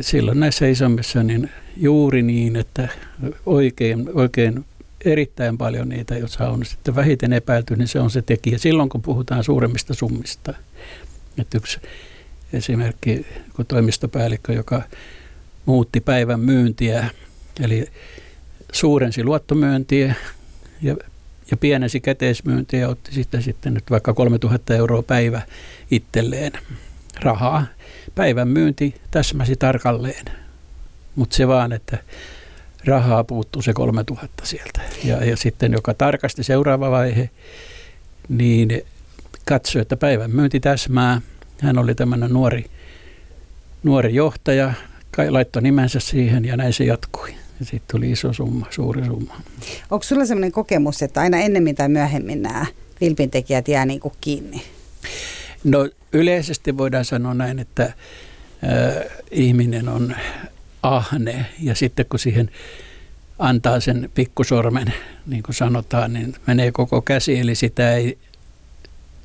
Speaker 3: silloin näissä isommissa niin juuri niin, että oikein, oikein erittäin paljon niitä, joissa on sitten vähiten epäilty, niin se on se tekijä silloin, kun puhutaan suuremmista summista. Että yksi esimerkki, kun toimistopäällikkö, joka muutti päivän myyntiä, eli suurensi luottomyyntiä ja, ja pienensi käteismyyntiä ja otti sitten, sitten nyt vaikka 3000 euroa päivä itselleen rahaa. Päivän myynti täsmäsi tarkalleen, mutta se vaan, että rahaa puuttuu se 3000 sieltä. Ja, ja sitten joka tarkasti seuraava vaihe, niin katsoi, että päivän myynti täsmää. Hän oli tämmöinen nuori, nuori johtaja, laittoi nimensä siihen ja näin se jatkui. Ja sitten tuli iso summa, suuri summa.
Speaker 2: Onko sulla sellainen kokemus, että aina ennemmin tai myöhemmin nämä vilpintekijät jää niin kuin kiinni?
Speaker 3: No yleisesti voidaan sanoa näin, että äh, ihminen on ahne ja sitten kun siihen antaa sen pikkusormen, niin kuin sanotaan, niin menee koko käsi, eli sitä ei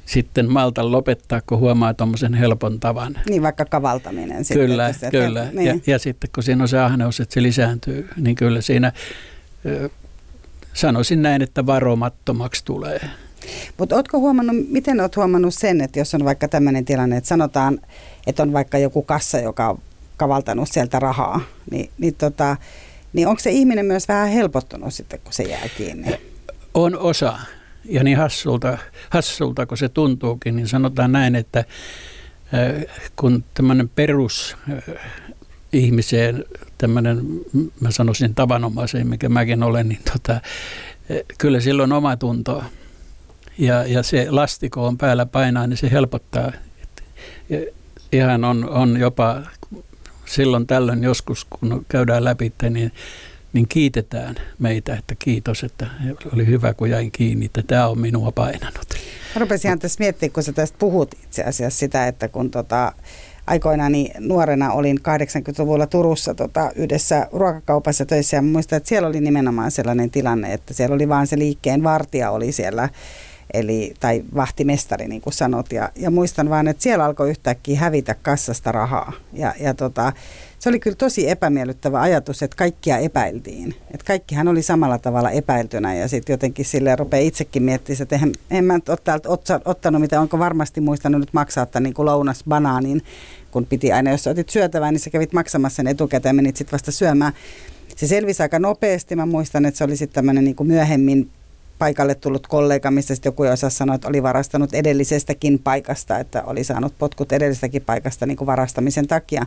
Speaker 3: sitten malta lopettaa, kun huomaa tuommoisen helpon tavan.
Speaker 2: Niin vaikka kavaltaminen.
Speaker 3: Kyllä, sitten, kyllä. Että, niin. ja, ja sitten kun siinä on se ahneus, että se lisääntyy, niin kyllä siinä sanoisin näin, että varomattomaksi tulee.
Speaker 2: Mutta oletko huomannut, miten olet huomannut sen, että jos on vaikka tämmöinen tilanne, että sanotaan, että on vaikka joku kassa, joka on kavaltanut sieltä rahaa, niin, niin, tota, niin onko se ihminen myös vähän helpottunut sitten, kun se jää kiinni?
Speaker 3: On osa. Ja niin hassulta, hassulta kun se tuntuukin, niin sanotaan näin, että kun tämmöinen perus ihmiseen, tämmöinen, mä sanoisin tavanomaiseen, mikä mäkin olen, niin tota, kyllä silloin oma tunto. Ja, ja se lastiko on päällä painaa, niin se helpottaa. Ihan on, on jopa silloin tällöin joskus, kun käydään läpi, niin niin kiitetään meitä, että kiitos, että oli hyvä, kun jäin kiinni, että tämä on minua painanut.
Speaker 2: Mä rupesin ihan tässä miettimään, kun sä tästä puhut itse asiassa sitä, että kun tota, aikoinaan niin nuorena olin 80-luvulla Turussa tota, yhdessä ruokakaupassa töissä ja muistan, että siellä oli nimenomaan sellainen tilanne, että siellä oli vaan se liikkeen vartija oli siellä eli, tai vahtimestari niin kuin sanot. Ja, ja muistan vaan, että siellä alkoi yhtäkkiä hävitä kassasta rahaa. Ja, ja tota, se oli kyllä tosi epämiellyttävä ajatus, että kaikkia epäiltiin. Että kaikkihan oli samalla tavalla epäiltynä ja sitten jotenkin sille rupeaa itsekin miettimään, että en, en mä ole täältä ottanut mitä, onko varmasti muistanut nyt maksaa tämän niin kuin lounas banaanin, kun piti aina, jos otit syötävää, niin sä kävit maksamassa sen etukäteen ja menit sitten vasta syömään. Se selvisi aika nopeasti. Mä muistan, että se oli sitten tämmöinen niin myöhemmin paikalle tullut kollega, missä sitten joku osa sanoi, että oli varastanut edellisestäkin paikasta, että oli saanut potkut edellisestäkin paikasta niin kuin varastamisen takia.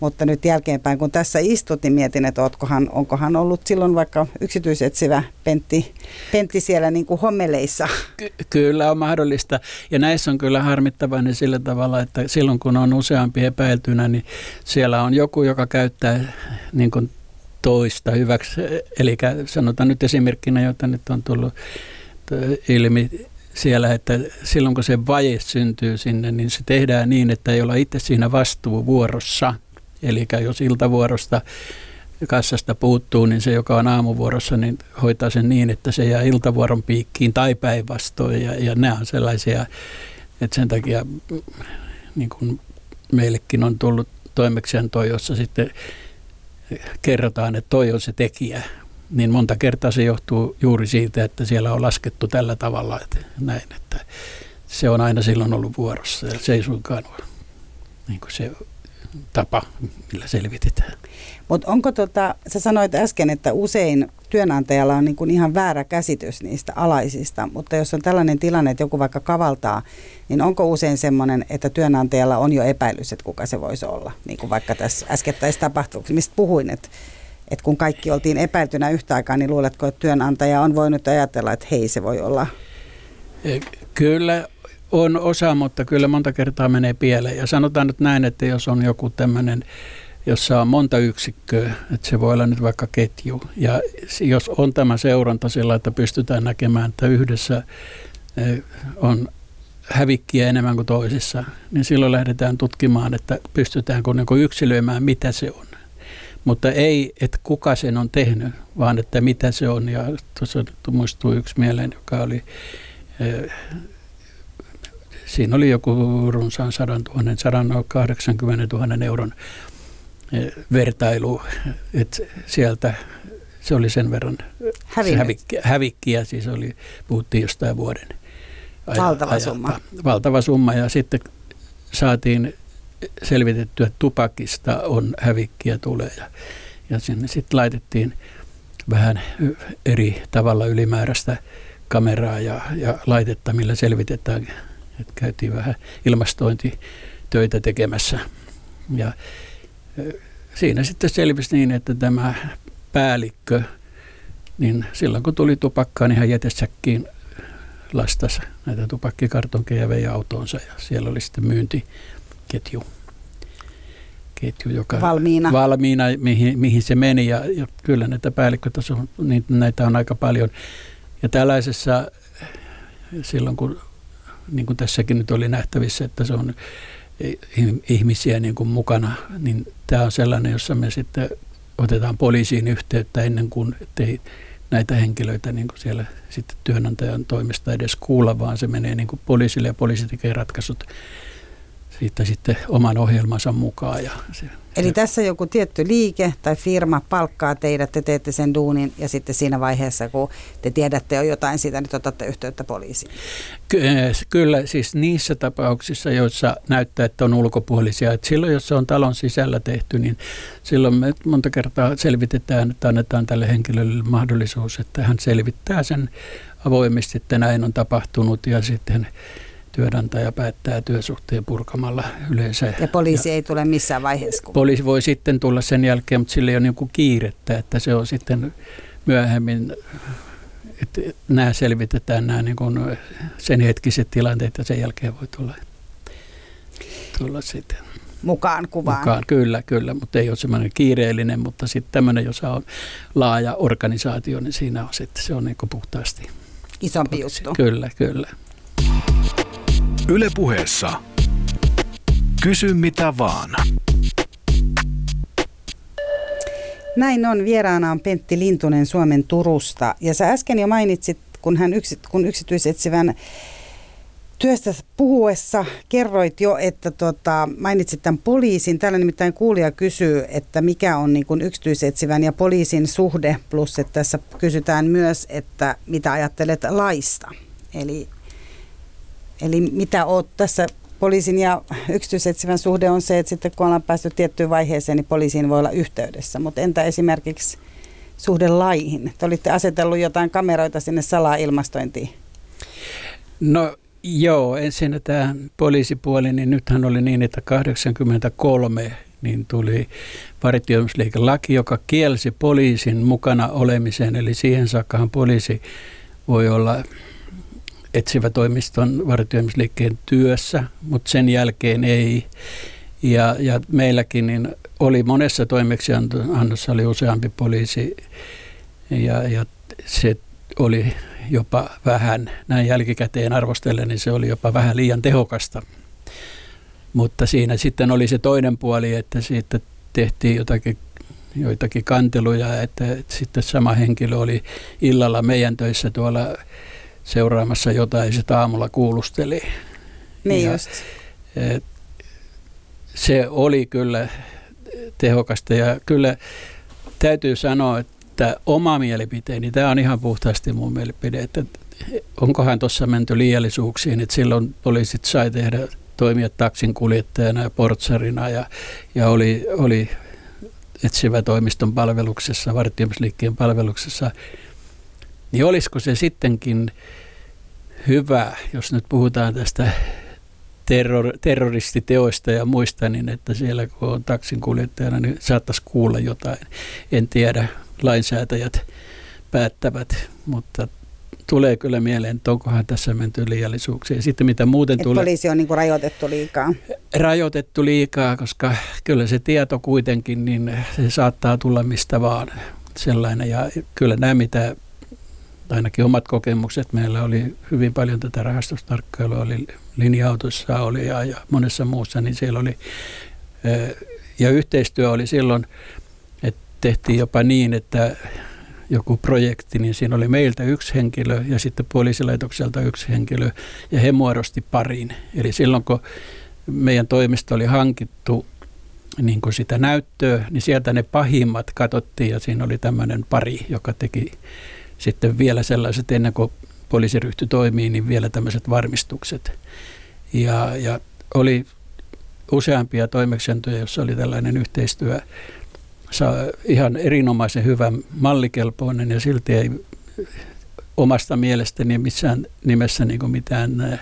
Speaker 2: Mutta nyt jälkeenpäin, kun tässä istut, niin mietin, että ootkohan, onkohan ollut silloin vaikka yksityisetsivä Pentti, Pentti siellä niin kuin hommeleissa.
Speaker 3: Ky- kyllä on mahdollista. Ja näissä on kyllä harmittavainen niin sillä tavalla, että silloin kun on useampi epäiltynä, niin siellä on joku, joka käyttää niin kuin toista hyväksi. Eli sanotaan nyt esimerkkinä, jota nyt on tullut ilmi siellä, että silloin kun se vaje syntyy sinne, niin se tehdään niin, että ei olla itse siinä vastuuvuorossa. Eli jos iltavuorosta kassasta puuttuu, niin se, joka on aamuvuorossa, niin hoitaa sen niin, että se jää iltavuoron piikkiin tai päinvastoin. Ja, ja nämä on sellaisia, että sen takia niin kuin meillekin on tullut toimeksianto, jossa sitten kerrotaan, että toi on se tekijä, niin monta kertaa se johtuu juuri siitä, että siellä on laskettu tällä tavalla, että näin, että se on aina silloin ollut vuorossa ja se ei suinkaan ole niin kuin se tapa, millä selvitetään.
Speaker 2: Mutta onko tota, sä sanoit äsken, että usein työnantajalla on niinku ihan väärä käsitys niistä alaisista, mutta jos on tällainen tilanne, että joku vaikka kavaltaa, niin onko usein semmoinen, että työnantajalla on jo epäilys, että kuka se voisi olla, niin kuin vaikka tässä äskettäisessä tapahtuksessa, mistä puhuin, että, että kun kaikki oltiin epäiltynä yhtä aikaa, niin luuletko, että työnantaja on voinut ajatella, että hei, se voi olla?
Speaker 3: E, kyllä on osa, mutta kyllä monta kertaa menee pieleen. Ja sanotaan nyt näin, että jos on joku tämmöinen jossa on monta yksikköä, että se voi olla nyt vaikka ketju. Ja jos on tämä seuranta sillä, että pystytään näkemään, että yhdessä eh, on hävikkiä enemmän kuin toisissa, niin silloin lähdetään tutkimaan, että pystytäänkö niin yksilöimään, mitä se on. Mutta ei, että kuka sen on tehnyt, vaan että mitä se on. Ja tuossa muistuu yksi mieleen, joka oli, eh, siinä oli joku runsaan 100 000, 180 000 euron vertailu, että sieltä se oli sen verran hävikkiä, hävikkiä, siis oli, puhuttiin jostain vuoden
Speaker 2: Valtava ajalta. summa.
Speaker 3: Valtava summa ja sitten saatiin selvitettyä, että tupakista on hävikkiä tulee ja, ja sinne sitten laitettiin vähän eri tavalla ylimääräistä kameraa ja, ja laitetta, millä selvitetään, että käytiin vähän ilmastointitöitä tekemässä ja siinä sitten selvisi niin, että tämä päällikkö, niin silloin kun tuli tupakkaa, niin hän jätesäkkiin lastasi näitä tupakkikartonkeja vei autoonsa ja siellä oli sitten myyntiketju ketju, joka
Speaker 2: valmiina,
Speaker 3: valmiina mihin, mihin se meni. Ja, ja kyllä näitä päällikkötason, niin näitä on aika paljon. Ja tällaisessa, silloin kun, niin kuin tässäkin nyt oli nähtävissä, että se on ihmisiä niin kuin mukana, niin tämä on sellainen, jossa me sitten otetaan poliisiin yhteyttä ennen kuin ei näitä henkilöitä niin kuin siellä sitten työnantajan toimesta edes kuulla, vaan se menee niin kuin poliisille ja poliisi tekee ratkaisut siitä sitten oman ohjelmansa mukaan. Ja se,
Speaker 2: Eli se, tässä joku tietty liike tai firma palkkaa teidät, te teette sen duunin ja sitten siinä vaiheessa, kun te tiedätte jo jotain siitä, niin otatte yhteyttä poliisiin.
Speaker 3: Ky- kyllä, siis niissä tapauksissa, joissa näyttää, että on ulkopuolisia. Että silloin, jos se on talon sisällä tehty, niin silloin me monta kertaa selvitetään, että annetaan tälle henkilölle mahdollisuus, että hän selvittää sen avoimesti, että näin on tapahtunut ja sitten työnantaja päättää työsuhteen purkamalla yleensä.
Speaker 2: Ja poliisi ja ei tule missään vaiheessa? Kun...
Speaker 3: Poliisi voi sitten tulla sen jälkeen, mutta sillä ei ole niin kiirettä, että se on sitten myöhemmin, että nämä selvitetään nämä niin kuin sen hetkiset tilanteet ja sen jälkeen voi tulla, tulla sitten
Speaker 2: mukaan kuvaan.
Speaker 3: Mukaan, kyllä, kyllä, mutta ei ole semmoinen kiireellinen, mutta sitten tämmöinen, jos on laaja organisaatio, niin siinä on sitten, se on niin puhtaasti.
Speaker 2: Isompi juttu.
Speaker 3: Kyllä, kyllä.
Speaker 4: Ylepuheessa Kysy mitä vaan.
Speaker 2: Näin on. Vieraana on Pentti Lintunen Suomen Turusta. Ja sä äsken jo mainitsit, kun hän yksi, kun yksityisetsivän työstä puhuessa kerroit jo, että tota, mainitsit tämän poliisin. Täällä nimittäin kuulija kysyy, että mikä on niin kuin yksityisetsivän ja poliisin suhde, plus että tässä kysytään myös, että mitä ajattelet laista. Eli Eli mitä oot tässä poliisin ja yksityisetsivän suhde on se, että sitten kun ollaan päästy tiettyyn vaiheeseen, niin poliisiin voi olla yhteydessä. Mutta entä esimerkiksi suhde laihin? Te olitte asetellut jotain kameroita sinne salaa-ilmastointiin.
Speaker 3: No joo, ensin tämä poliisipuoli, niin nythän oli niin, että 83 niin tuli laki, joka kielsi poliisin mukana olemisen. Eli siihen saakkahan poliisi voi olla etsivä toimiston vartioimisliikkeen työssä, mutta sen jälkeen ei. Ja, ja meilläkin niin oli monessa toimeksiannossa oli useampi poliisi ja, ja se oli jopa vähän, näin jälkikäteen arvostellen, niin se oli jopa vähän liian tehokasta. Mutta siinä sitten oli se toinen puoli, että siitä tehtiin jotakin joitakin kanteluja, että, että sitten sama henkilö oli illalla meidän töissä tuolla seuraamassa jotain ja sitten aamulla kuulusteli.
Speaker 2: Niin ja, just.
Speaker 3: Se oli kyllä tehokasta ja kyllä täytyy sanoa, että oma mielipiteeni, tämä on ihan puhtaasti mun mielipide, että onkohan tuossa menty liiallisuuksiin, että silloin poliisit sai tehdä toimia taksin kuljettajana ja portsarina ja, ja oli, oli etsivä toimiston palveluksessa, vartioimisliikkeen palveluksessa, niin olisiko se sittenkin hyvä, jos nyt puhutaan tästä terror, terroristiteoista ja muista, niin että siellä kun on taksin kuljettajana, niin saattaisi kuulla jotain. En tiedä, lainsäätäjät päättävät, mutta tulee kyllä mieleen, että onkohan tässä menty liiallisuuksia. Sitten mitä muuten
Speaker 2: Et
Speaker 3: tulee...
Speaker 2: poliisi on niin kuin rajoitettu liikaa.
Speaker 3: Rajoitettu liikaa, koska kyllä se tieto kuitenkin, niin se saattaa tulla mistä vaan sellainen. Ja kyllä nämä, mitä ainakin omat kokemukset. Meillä oli hyvin paljon tätä rahastustarkkailua, oli linja-autossa oli ja, ja monessa muussa, niin siellä oli, ja yhteistyö oli silloin, että tehtiin jopa niin, että joku projekti, niin siinä oli meiltä yksi henkilö ja sitten poliisilaitokselta yksi henkilö ja he muodosti parin. Eli silloin kun meidän toimisto oli hankittu niin kuin sitä näyttöä, niin sieltä ne pahimmat katsottiin ja siinä oli tämmöinen pari, joka teki sitten vielä sellaiset, ennen kuin poliisi ryhtyi toimii, niin vielä tämmöiset varmistukset. Ja, ja oli useampia toimeksiantoja, joissa oli tällainen yhteistyö ihan erinomaisen hyvä mallikelpoinen ja silti ei omasta mielestäni missään nimessä niin kuin mitään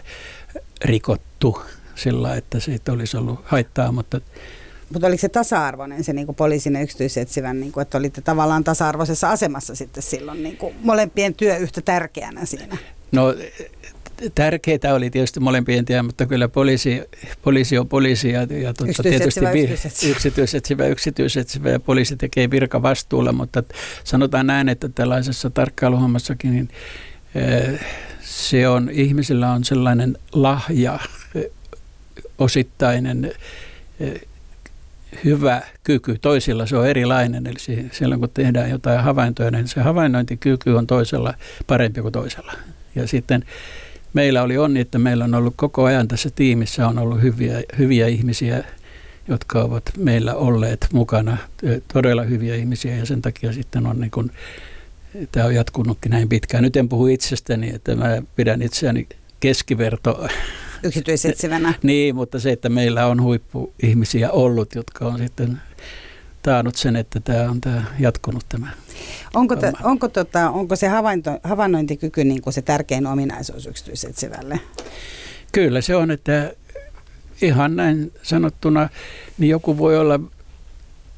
Speaker 3: rikottu sillä, että siitä olisi ollut haittaa, mutta
Speaker 2: mutta oliko se tasa-arvoinen se niin kuin poliisin ja yksityisetsivän, niin kuin, että olitte tavallaan tasa-arvoisessa asemassa sitten silloin niin kuin molempien työ yhtä tärkeänä siinä?
Speaker 3: No tärkeää oli tietysti molempien tie, mutta kyllä poliisi, poliisi on poliisi ja, ja
Speaker 2: tuota, tietysti yksityisetsivä,
Speaker 3: yksityisetsivä, yksityisetsivä ja poliisi tekee virka vastuulla, mutta sanotaan näin, että tällaisessa tarkkailuhommassakin niin, se on, ihmisillä on sellainen lahja, osittainen hyvä kyky, toisilla se on erilainen. Eli silloin kun tehdään jotain havaintoja, niin se havainnointikyky on toisella parempi kuin toisella. Ja sitten meillä oli onni, että meillä on ollut koko ajan tässä tiimissä on ollut hyviä, hyviä ihmisiä, jotka ovat meillä olleet mukana, todella hyviä ihmisiä ja sen takia sitten on niin kuin, tämä on jatkunutkin näin pitkään. Nyt en puhu itsestäni, että mä pidän itseäni keskiverto
Speaker 2: yksityisetsivänä.
Speaker 3: niin, mutta se, että meillä on huippuihmisiä ollut, jotka on sitten taannut sen, että tämä on tämä jatkunut tämä.
Speaker 2: Onko, te, onko, tota, onko se havainto, havainnointikyky niin kuin se tärkein ominaisuus yksityisetsivälle?
Speaker 3: Kyllä se on, että ihan näin sanottuna, niin joku voi olla,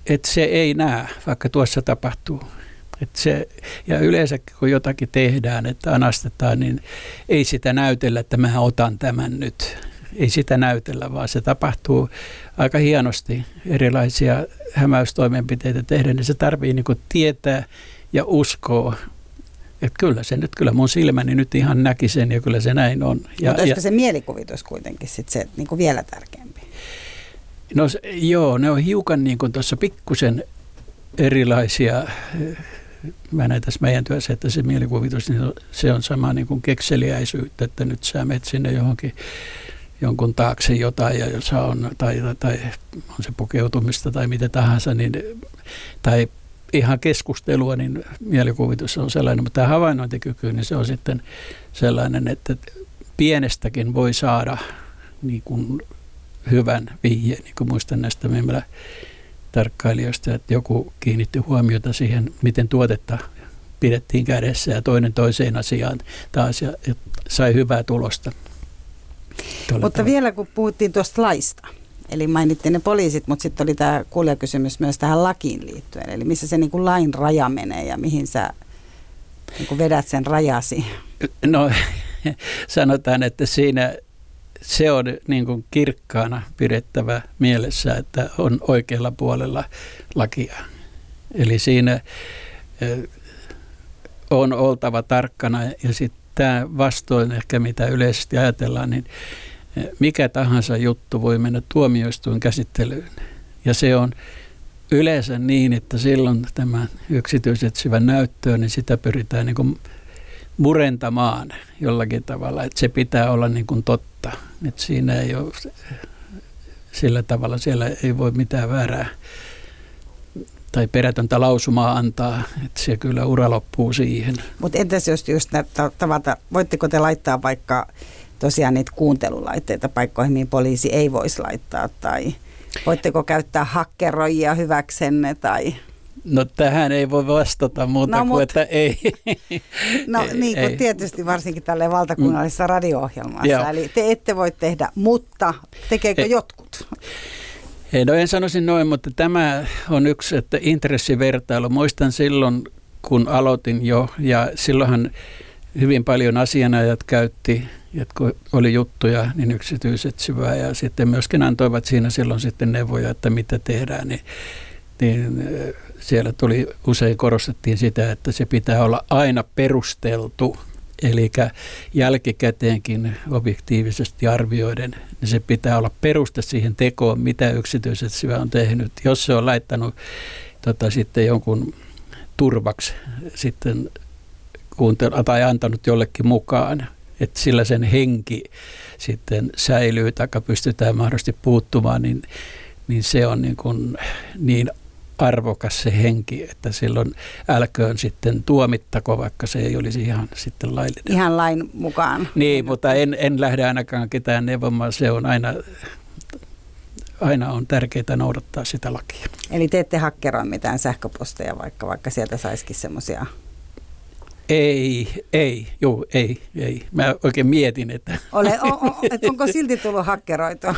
Speaker 3: että se ei näe, vaikka tuossa tapahtuu. Et se, ja yleensä kun jotakin tehdään, että anastetaan, niin ei sitä näytellä, että mä otan tämän nyt. Ei sitä näytellä, vaan se tapahtuu aika hienosti erilaisia hämäystoimenpiteitä tehdä, niin se tarvii niin tietää ja uskoa. Että kyllä se nyt, kyllä mun silmäni nyt ihan näki sen ja kyllä se näin on. Ja,
Speaker 2: Mutta olisiko ja, se mielikuvitus kuitenkin sit se niin kuin vielä tärkeämpi?
Speaker 3: No joo, ne on hiukan niin kuin tuossa pikkusen erilaisia mä näen tässä meidän työssä, että se mielikuvitus, niin se on sama niin kuin kekseliäisyyttä, että nyt sä menet sinne johonkin jonkun taakse jotain, ja jos on, tai, tai, on se pukeutumista tai mitä tahansa, niin, tai ihan keskustelua, niin mielikuvitus on sellainen, mutta tämä havainnointikyky, niin se on sitten sellainen, että pienestäkin voi saada niin kuin hyvän vihjeen, niin kuin muistan näistä meillä tarkkailijoista, että joku kiinnitti huomiota siihen, miten tuotetta pidettiin kädessä ja toinen toiseen asiaan taas ja, ja sai hyvää tulosta.
Speaker 2: Tuolla mutta tavalla. vielä kun puhuttiin tuosta laista, eli mainittiin ne poliisit, mutta sitten oli tämä kuulijakysymys myös tähän lakiin liittyen, eli missä se niin kuin lain raja menee ja mihin sä niin kuin vedät sen rajasi?
Speaker 3: No sanotaan, että siinä se on niin kuin kirkkaana pidettävä mielessä, että on oikealla puolella lakia. Eli siinä on oltava tarkkana ja sitten tämä vastoin ehkä mitä yleisesti ajatellaan, niin mikä tahansa juttu voi mennä tuomioistuin käsittelyyn. Ja se on yleensä niin, että silloin tämä yksityisetsivä näyttöön, niin sitä pyritään niin kuin murentamaan jollakin tavalla, että se pitää olla niin kuin totta. Että siinä ei ole sillä tavalla, siellä ei voi mitään väärää tai perätöntä lausumaa antaa, että se kyllä ura loppuu siihen.
Speaker 2: Mutta entäs jos just tavata, voitteko te laittaa vaikka tosiaan niitä kuuntelulaitteita paikkoihin, mihin poliisi ei voisi laittaa, tai voitteko käyttää hakkeroijia hyväksenne, tai
Speaker 3: No tähän ei voi vastata muuta no, kuin, mut, että ei.
Speaker 2: No ei, niin kuin ei. tietysti varsinkin tälle valtakunnallisessa mm. radio-ohjelmassa. Joo. Eli te ette voi tehdä, mutta tekeekö ei. jotkut?
Speaker 3: Ei, no en sanoisi noin, mutta tämä on yksi, että intressivertailu. Muistan silloin, kun aloitin jo, ja silloinhan hyvin paljon asianajat käytti, jotka oli juttuja, niin yksityiset syvää, ja sitten myöskin antoivat siinä silloin sitten neuvoja, että mitä tehdään, niin, niin siellä tuli usein korostettiin sitä, että se pitää olla aina perusteltu, eli jälkikäteenkin objektiivisesti arvioiden, niin se pitää olla peruste siihen tekoon, mitä yksityiset syvä on tehnyt. Jos se on laittanut tota, sitten jonkun turvaksi sitten kuuntelu, tai antanut jollekin mukaan, että sillä sen henki sitten säilyy tai pystytään mahdollisesti puuttumaan, niin, niin se on niin, kuin niin arvokas se henki, että silloin älköön sitten tuomittako, vaikka se ei olisi ihan sitten laillinen.
Speaker 2: Ihan lain mukaan.
Speaker 3: Niin, mutta en, en lähde ainakaan ketään neuvomaan. Se on aina, aina on tärkeää noudattaa sitä lakia.
Speaker 2: Eli te ette hakkeroi mitään sähköposteja, vaikka, vaikka sieltä saisikin semmoisia
Speaker 3: Ei, ei, joo, ei, ei. Mä oikein mietin, että...
Speaker 2: Ole, o, o, et onko silti tullut hakkeroitua?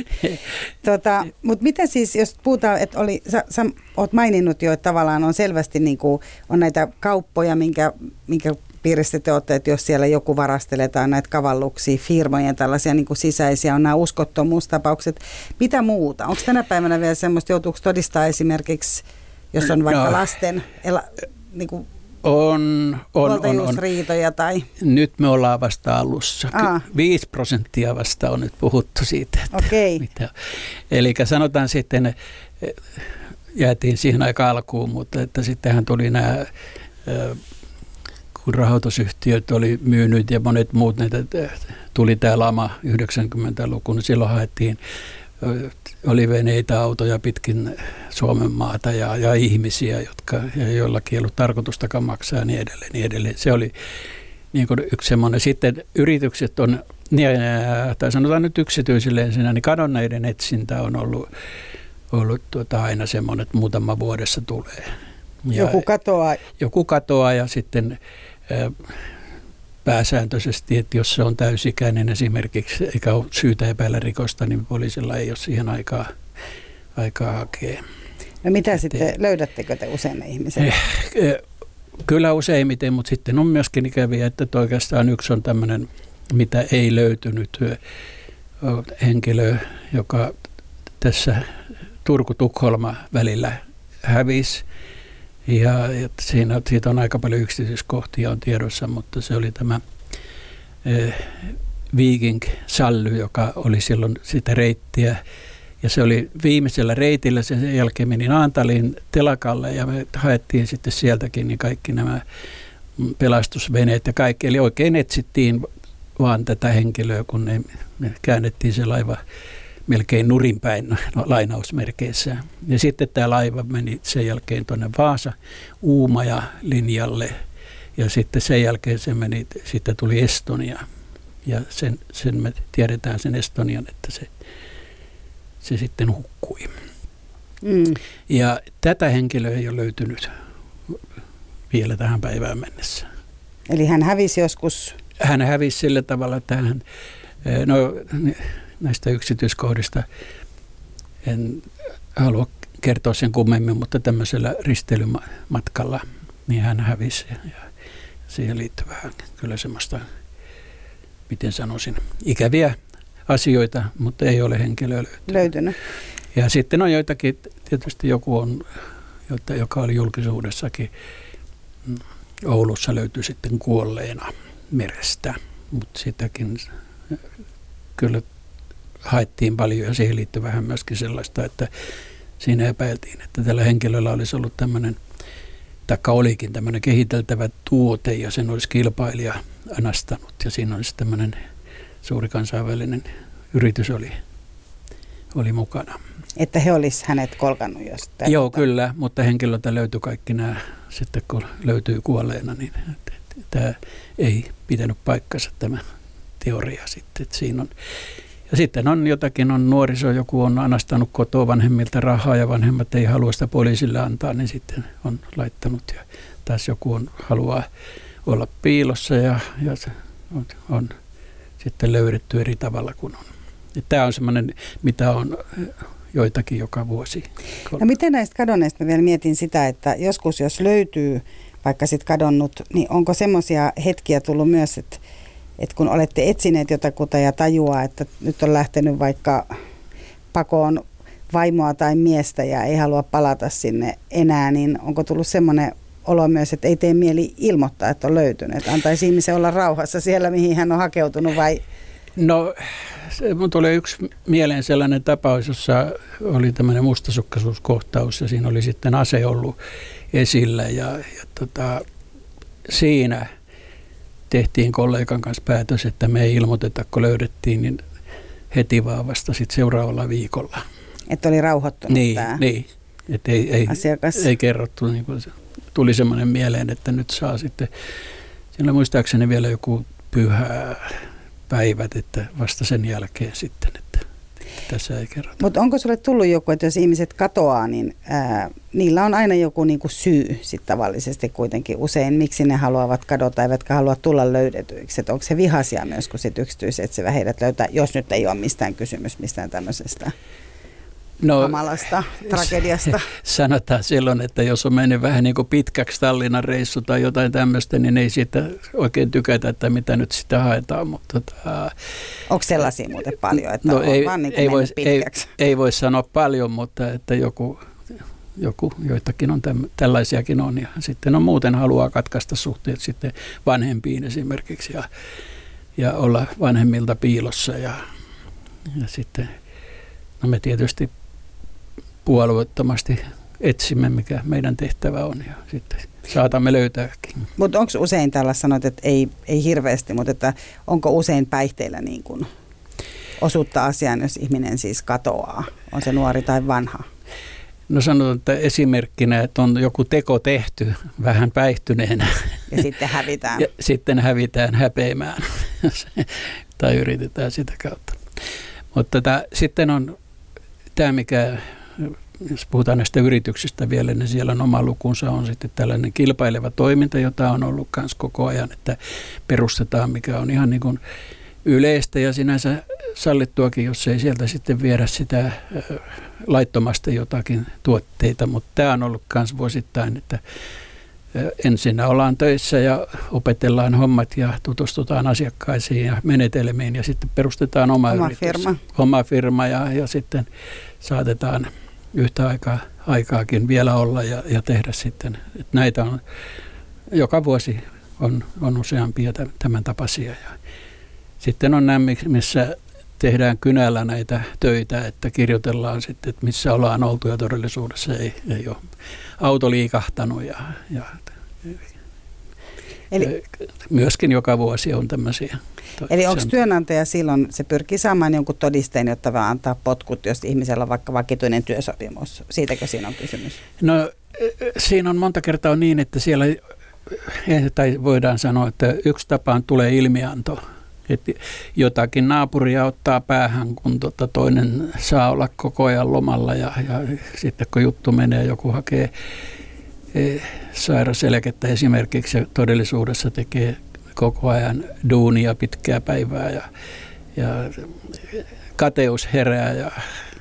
Speaker 2: tota, Mutta mitä siis, jos puhutaan, että oli, sä, sä oot maininnut jo, että tavallaan on selvästi niin kuin, on näitä kauppoja, minkä, minkä piirissä te olette, että jos siellä joku varastelee tai näitä kavalluksia, firmojen tällaisia niin kuin sisäisiä, on nämä uskottomuustapaukset. Mitä muuta? Onko tänä päivänä vielä semmoista, joutuuko todistaa esimerkiksi, jos on vaikka no, lasten ela, niin kuin
Speaker 3: on, on, on, on.
Speaker 2: tai?
Speaker 3: Nyt me ollaan vasta alussa. Aa. 5 prosenttia vasta on nyt puhuttu siitä.
Speaker 2: Että okay.
Speaker 3: mitä. Eli sanotaan sitten, eh, jäätiin siihen aika alkuun, mutta että sittenhän tuli nämä, eh, kun rahoitusyhtiöt oli myynyt ja monet muut, että tuli tämä lama 90-luku, niin silloin haettiin oli veneitä, autoja pitkin Suomen maata ja, ja ihmisiä, jotka, joillakin ei ollut tarkoitustakaan maksaa ja niin edelleen. Niin edelleen. Se oli niin kuin yksi semmoinen. Sitten yritykset on, tai sanotaan nyt yksityisille ensin, niin kadonneiden etsintä on ollut, ollut tuota aina semmoinen, että muutama vuodessa tulee.
Speaker 2: Ja joku katoaa.
Speaker 3: Joku katoaa ja sitten pääsääntöisesti, että jos se on täysikäinen esimerkiksi, eikä ole syytä epäillä rikosta, niin poliisilla ei ole siihen aikaa, aikaa hakea.
Speaker 2: No mitä Et, sitten, löydättekö te usein ne ihmiset? Eh,
Speaker 3: eh, kyllä useimmiten, mutta sitten on myöskin ikäviä, että oikeastaan yksi on tämmöinen, mitä ei löytynyt henkilö, joka tässä Turku-Tukholma välillä hävisi ja, siinä, siitä on aika paljon yksityiskohtia on tiedossa, mutta se oli tämä eh, Viking Sally, joka oli silloin sitä reittiä. Ja se oli viimeisellä reitillä, sen jälkeen meni Naantalin telakalle ja me haettiin sitten sieltäkin niin kaikki nämä pelastusveneet ja kaikki. Eli oikein etsittiin vaan tätä henkilöä, kun ne, me käännettiin se laiva melkein nurinpäin no, lainausmerkeissä. Ja sitten tämä laiva meni sen jälkeen tuonne Vaasa Uumaja linjalle ja sitten sen jälkeen se meni, sitten tuli Estonia. Ja sen, sen me tiedetään sen Estonian, että se, se sitten hukkui. Mm. Ja tätä henkilöä ei ole löytynyt vielä tähän päivään mennessä.
Speaker 2: Eli hän hävisi joskus?
Speaker 3: Hän hävisi sillä tavalla, että hän, eh, no näistä yksityiskohdista en halua kertoa sen kummemmin, mutta tämmöisellä risteilymatkalla niin hän hävisi ja siihen liittyy vähän kyllä semmoista, miten sanoisin, ikäviä asioita, mutta ei ole henkilöä löytynyt.
Speaker 2: löytynyt.
Speaker 3: Ja sitten on joitakin, tietysti joku on, joka oli julkisuudessakin, mm, Oulussa löytyy sitten kuolleena merestä, mutta sitäkin kyllä haettiin paljon ja siihen liittyy vähän myöskin sellaista, että siinä epäiltiin, että tällä henkilöllä olisi ollut tämmöinen, taikka olikin tämmöinen kehiteltävä tuote ja sen olisi kilpailija anastanut ja siinä olisi tämmöinen suuri kansainvälinen yritys oli, oli mukana.
Speaker 2: Että he olisi hänet kolkannut jostain?
Speaker 3: Joo, kyllä, mutta henkilöltä löytyi kaikki nämä, sitten kun löytyy kuolleena, niin tämä ei pitänyt paikkansa tämä teoria sitten. Että siinä on, ja sitten on jotakin, on nuoriso, joku on anastanut kotoa vanhemmilta rahaa ja vanhemmat ei halua sitä poliisille antaa, niin sitten on laittanut. Ja taas joku on, haluaa olla piilossa ja, ja on, on sitten löydetty eri tavalla kuin on. Ja tämä on semmoinen, mitä on joitakin joka vuosi.
Speaker 2: No miten näistä kadonneista mä vielä mietin sitä, että joskus jos löytyy vaikka sitten kadonnut, niin onko semmoisia hetkiä tullut myös, että että kun olette etsineet jotakuta ja tajuaa, että nyt on lähtenyt vaikka pakoon vaimoa tai miestä ja ei halua palata sinne enää, niin onko tullut semmoinen olo myös, että ei tee mieli ilmoittaa, että on löytynyt, että antaisi ihmisen olla rauhassa siellä, mihin hän on hakeutunut vai?
Speaker 3: No, se, mun tuli yksi mieleen sellainen tapaus, jossa oli tämmöinen mustasukkaisuuskohtaus ja siinä oli sitten ase ollut esillä ja, ja tota, siinä – tehtiin kollegan kanssa päätös, että me ei ilmoiteta, kun löydettiin, niin heti vaan vasta sit seuraavalla viikolla.
Speaker 2: Että oli rauhoittunut
Speaker 3: niin,
Speaker 2: tämä
Speaker 3: Niin, että ei, ei, asiakas. ei kerrottu. Niin kuin tuli semmoinen mieleen, että nyt saa sitten, siellä muistaakseni vielä joku pyhä päivät, että vasta sen jälkeen sitten. Että. Tässä ei kerrota.
Speaker 2: Mutta onko sulle tullut joku, että jos ihmiset katoaa, niin ää, niillä on aina joku niinku syy sit tavallisesti kuitenkin usein, miksi ne haluavat kadota, eivätkä halua tulla löydetyiksi. Et onko se vihaisia myös, kun sit yksityisetsivä heidät löytää, jos nyt ei ole mistään kysymys mistään tämmöisestä no, kamalasta tragediasta?
Speaker 3: Sanotaan silloin, että jos on mennyt vähän niin kuin pitkäksi Tallinnan reissu tai jotain tämmöistä, niin ei siitä oikein tykätä, että mitä nyt sitä haetaan. Mutta, tota,
Speaker 2: Onko sellaisia muuten paljon, että no, on ei, vaan niin ei, voi,
Speaker 3: ei, ei voi sanoa paljon, mutta että joku joku, joitakin on täm, tällaisiakin on. Ja sitten on muuten haluaa katkaista suhteet sitten vanhempiin esimerkiksi ja, ja olla vanhemmilta piilossa. Ja, ja sitten no me tietysti puolueettomasti etsimme, mikä meidän tehtävä on ja sitten saatamme löytääkin.
Speaker 2: Mutta onko usein tällä sanoit, että ei, ei hirveästi, mutta että onko usein päihteillä niin kuin osuutta asiaan, jos ihminen siis katoaa, on se nuori tai vanha?
Speaker 3: No sanotaan, että esimerkkinä, että on joku teko tehty vähän päihtyneenä.
Speaker 2: Ja sitten hävitään.
Speaker 3: Ja sitten hävitään häpeämään tai yritetään sitä kautta. Mutta tämä, sitten on tämä, mikä jos puhutaan näistä yrityksistä vielä, niin siellä on oma lukunsa, on sitten tällainen kilpaileva toiminta, jota on ollut myös koko ajan, että perustetaan, mikä on ihan niin kuin yleistä ja sinänsä sallittuakin, jos ei sieltä sitten viedä sitä laittomasti jotakin tuotteita, mutta tämä on ollut myös vuosittain, että ensin ollaan töissä ja opetellaan hommat ja tutustutaan asiakkaisiin ja menetelmiin ja sitten perustetaan oma,
Speaker 2: oma
Speaker 3: yritys,
Speaker 2: firma,
Speaker 3: oma firma ja, ja sitten saatetaan yhtä aikaa, aikaakin vielä olla ja, ja tehdä sitten. Et näitä on joka vuosi on, on useampia tämän tapaisia. Ja sitten on nämä, missä tehdään kynällä näitä töitä, että kirjoitellaan sitten, että missä ollaan oltu ja todellisuudessa ei, ei ole auto liikahtanut ja, ja Eli, myöskin joka vuosi on tämmöisiä.
Speaker 2: Eli onko työnantaja silloin, se pyrkii saamaan jonkun todisteen, jotta vaan antaa potkut, jos ihmisellä on vaikka vakituinen työsopimus? Siitäkö siinä on kysymys?
Speaker 3: No siinä on monta kertaa niin, että siellä, tai voidaan sanoa, että yksi tapaan tulee ilmianto että jotakin naapuria ottaa päähän, kun tota toinen saa olla koko ajan lomalla ja, ja sitten kun juttu menee, joku hakee e, sairaseläkettä esimerkiksi ja todellisuudessa tekee koko ajan duunia pitkää päivää ja, ja kateus herää ja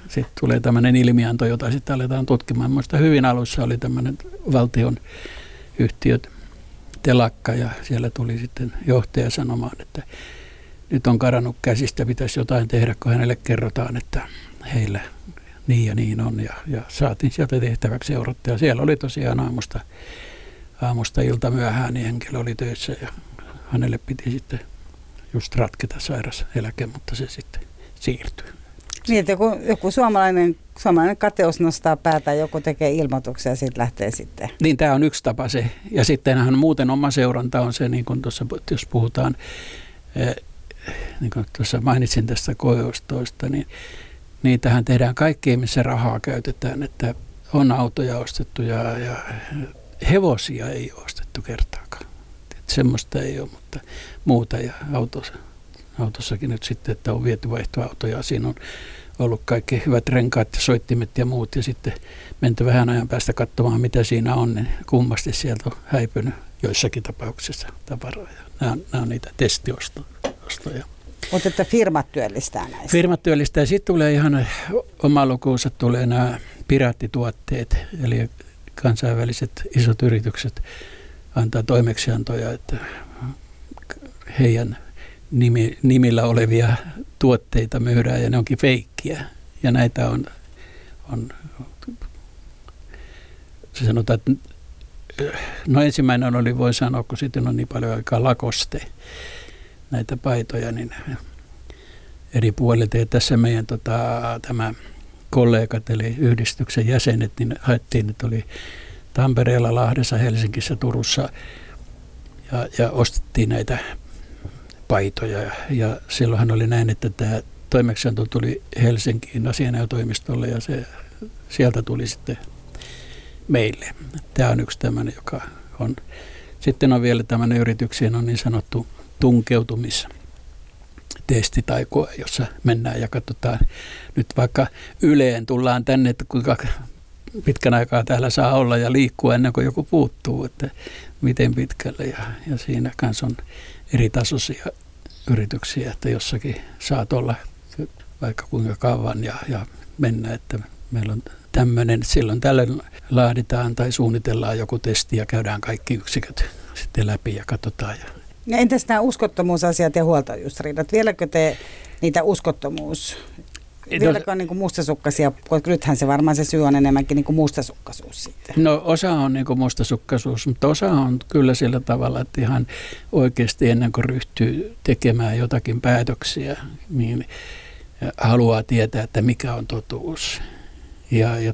Speaker 3: sitten tulee tämmöinen ilmianto, jota sitten aletaan tutkimaan. Minusta hyvin alussa oli tämmöinen valtion yhtiöt telakka ja siellä tuli sitten johtaja sanomaan, että nyt on karannut käsistä, pitäisi jotain tehdä, kun hänelle kerrotaan, että heillä niin ja niin on. Ja, ja saatiin sieltä tehtäväksi seurattaja. Siellä oli tosiaan aamusta, aamusta ilta myöhään, niin henkilö oli töissä ja hänelle piti sitten just ratketa sairaseläke, mutta se sitten siirtyi.
Speaker 2: Niin, että joku, joku suomalainen, suomalainen kateus nostaa päätä, joku tekee ilmoituksia ja sitten lähtee sitten.
Speaker 3: Niin, tämä on yksi tapa se. Ja sittenhän muuten oma seuranta on se, niin kuin tuossa, jos puhutaan eh, niin kuin tuossa mainitsin tästä koeostoista, niin niitähän tehdään kaikkea, missä rahaa käytetään, että on autoja ostettu ja, ja hevosia ei ole ostettu kertaakaan. Että semmoista ei ole, mutta muuta ja autossa, autossakin nyt sitten, että on viety vaihtoautoja. Siinä on ollut kaikki hyvät renkaat ja soittimet ja muut ja sitten menty vähän ajan päästä katsomaan, mitä siinä on, niin kummasti sieltä on häipynyt joissakin tapauksissa tavaroja. Nämä on, nämä on niitä testiostoja ostoja.
Speaker 2: Mutta että firmat työllistää näistä?
Speaker 3: Firmat työllistää. Sitten tulee ihan oma lukuunsa tulee nämä piraattituotteet, eli kansainväliset isot yritykset antaa toimeksiantoja, että heidän nimi, nimillä olevia tuotteita myydään ja ne onkin feikkiä. Ja näitä on, on se sanotaan, että no ensimmäinen oli, voi sanoa, kun sitten on niin paljon aikaa lakoste näitä paitoja, niin eri puolilta. Ja tässä meidän tota, tämä kollegat, eli yhdistyksen jäsenet, niin haettiin, että oli Tampereella, Lahdessa, Helsingissä, Turussa ja, ja ostettiin näitä paitoja. Ja, silloinhan oli näin, että tämä toimeksianto tuli Helsinkiin asianajotoimistolle ja se, sieltä tuli sitten meille. Tämä on yksi tämmöinen, joka on. Sitten on vielä tämmöinen yrityksiin on niin sanottu tunkeutumisteko, testi tai koe, jossa mennään ja katsotaan nyt vaikka Yleen tullaan tänne, että kuinka pitkän aikaa täällä saa olla ja liikkua ennen kuin joku puuttuu, että miten pitkälle. Ja, ja siinä kanssa on eri tasoisia yrityksiä, että jossakin saat olla vaikka kuinka kauan ja, ja mennä, että meillä on tämmöinen, silloin tälle laaditaan tai suunnitellaan joku testi ja käydään kaikki yksiköt sitten läpi ja katsotaan. Ja...
Speaker 2: Ja entäs nämä uskottomuusasiat ja huoltajuusriidat? Vieläkö te niitä uskottomuus Vieläkö on niin mustasukkaisia, koska nythän se varmaan se syy on enemmänkin niin mustasukkaisuus sitten.
Speaker 3: No osa on niin mustasukkaisuus, mutta osa on kyllä sillä tavalla, että ihan oikeasti ennen kuin ryhtyy tekemään jotakin päätöksiä, niin haluaa tietää, että mikä on totuus. Ja, ja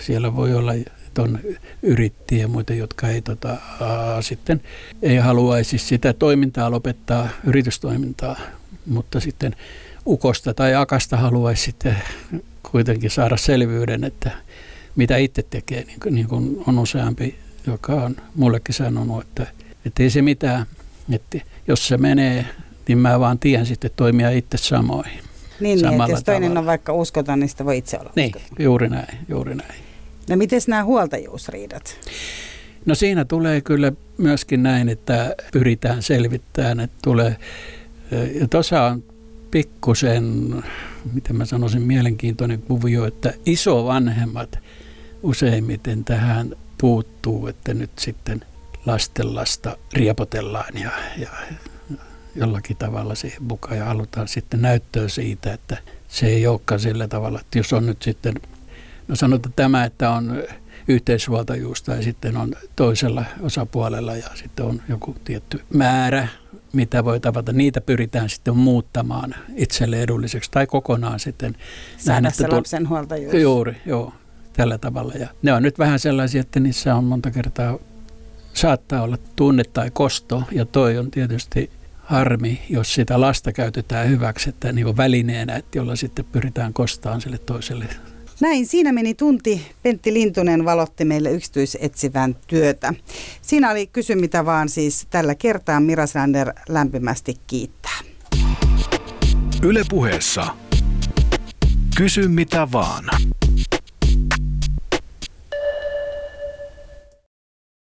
Speaker 3: siellä voi olla on yrittäjiä ja muita, jotka ei tota, aa, sitten ei haluaisi sitä toimintaa lopettaa, yritystoimintaa, mutta sitten ukosta tai akasta haluaisi sitten kuitenkin saada selvyyden, että mitä itse tekee, niin kuin, niin kuin on useampi, joka on mullekin sanonut, että, että ei se mitään, että jos se menee, niin mä vaan tien sitten toimia itse samoin.
Speaker 2: Niin, niin että jos toinen tavalla. on vaikka uskoton, niin sitä voi itse olla
Speaker 3: Niin, uskoton. juuri näin, juuri näin.
Speaker 2: No miten nämä huoltajuusriidat?
Speaker 3: No siinä tulee kyllä myöskin näin, että pyritään selvittämään, että tulee, ja tuossa on pikkusen, miten mä sanoisin, mielenkiintoinen kuvio, että isovanhemmat useimmiten tähän puuttuu, että nyt sitten lastenlasta riepotellaan ja, ja jollakin tavalla siihen mukaan ja halutaan sitten näyttöä siitä, että se ei olekaan sillä tavalla, että jos on nyt sitten, no sanotaan tämä, että on yhteishuoltajuus tai sitten on toisella osapuolella ja sitten on joku tietty määrä mitä voi tavata, niitä pyritään sitten muuttamaan itselle edulliseksi tai kokonaan sitten.
Speaker 2: Saada se lapsen huoltajuus.
Speaker 3: Juuri, joo, tällä tavalla. Ja ne on nyt vähän sellaisia, että niissä on monta kertaa, saattaa olla tunne tai kosto, ja toi on tietysti harmi, jos sitä lasta käytetään hyväksi, että niin välineenä, että jolla sitten pyritään kostaan sille toiselle
Speaker 2: näin, siinä meni tunti. Pentti Lintunen valotti meille yksityisetsivän työtä. Siinä oli kysy mitä vaan siis tällä kertaa Mira Sander lämpimästi kiittää.
Speaker 4: Yle puheessa. Kysy mitä vaan.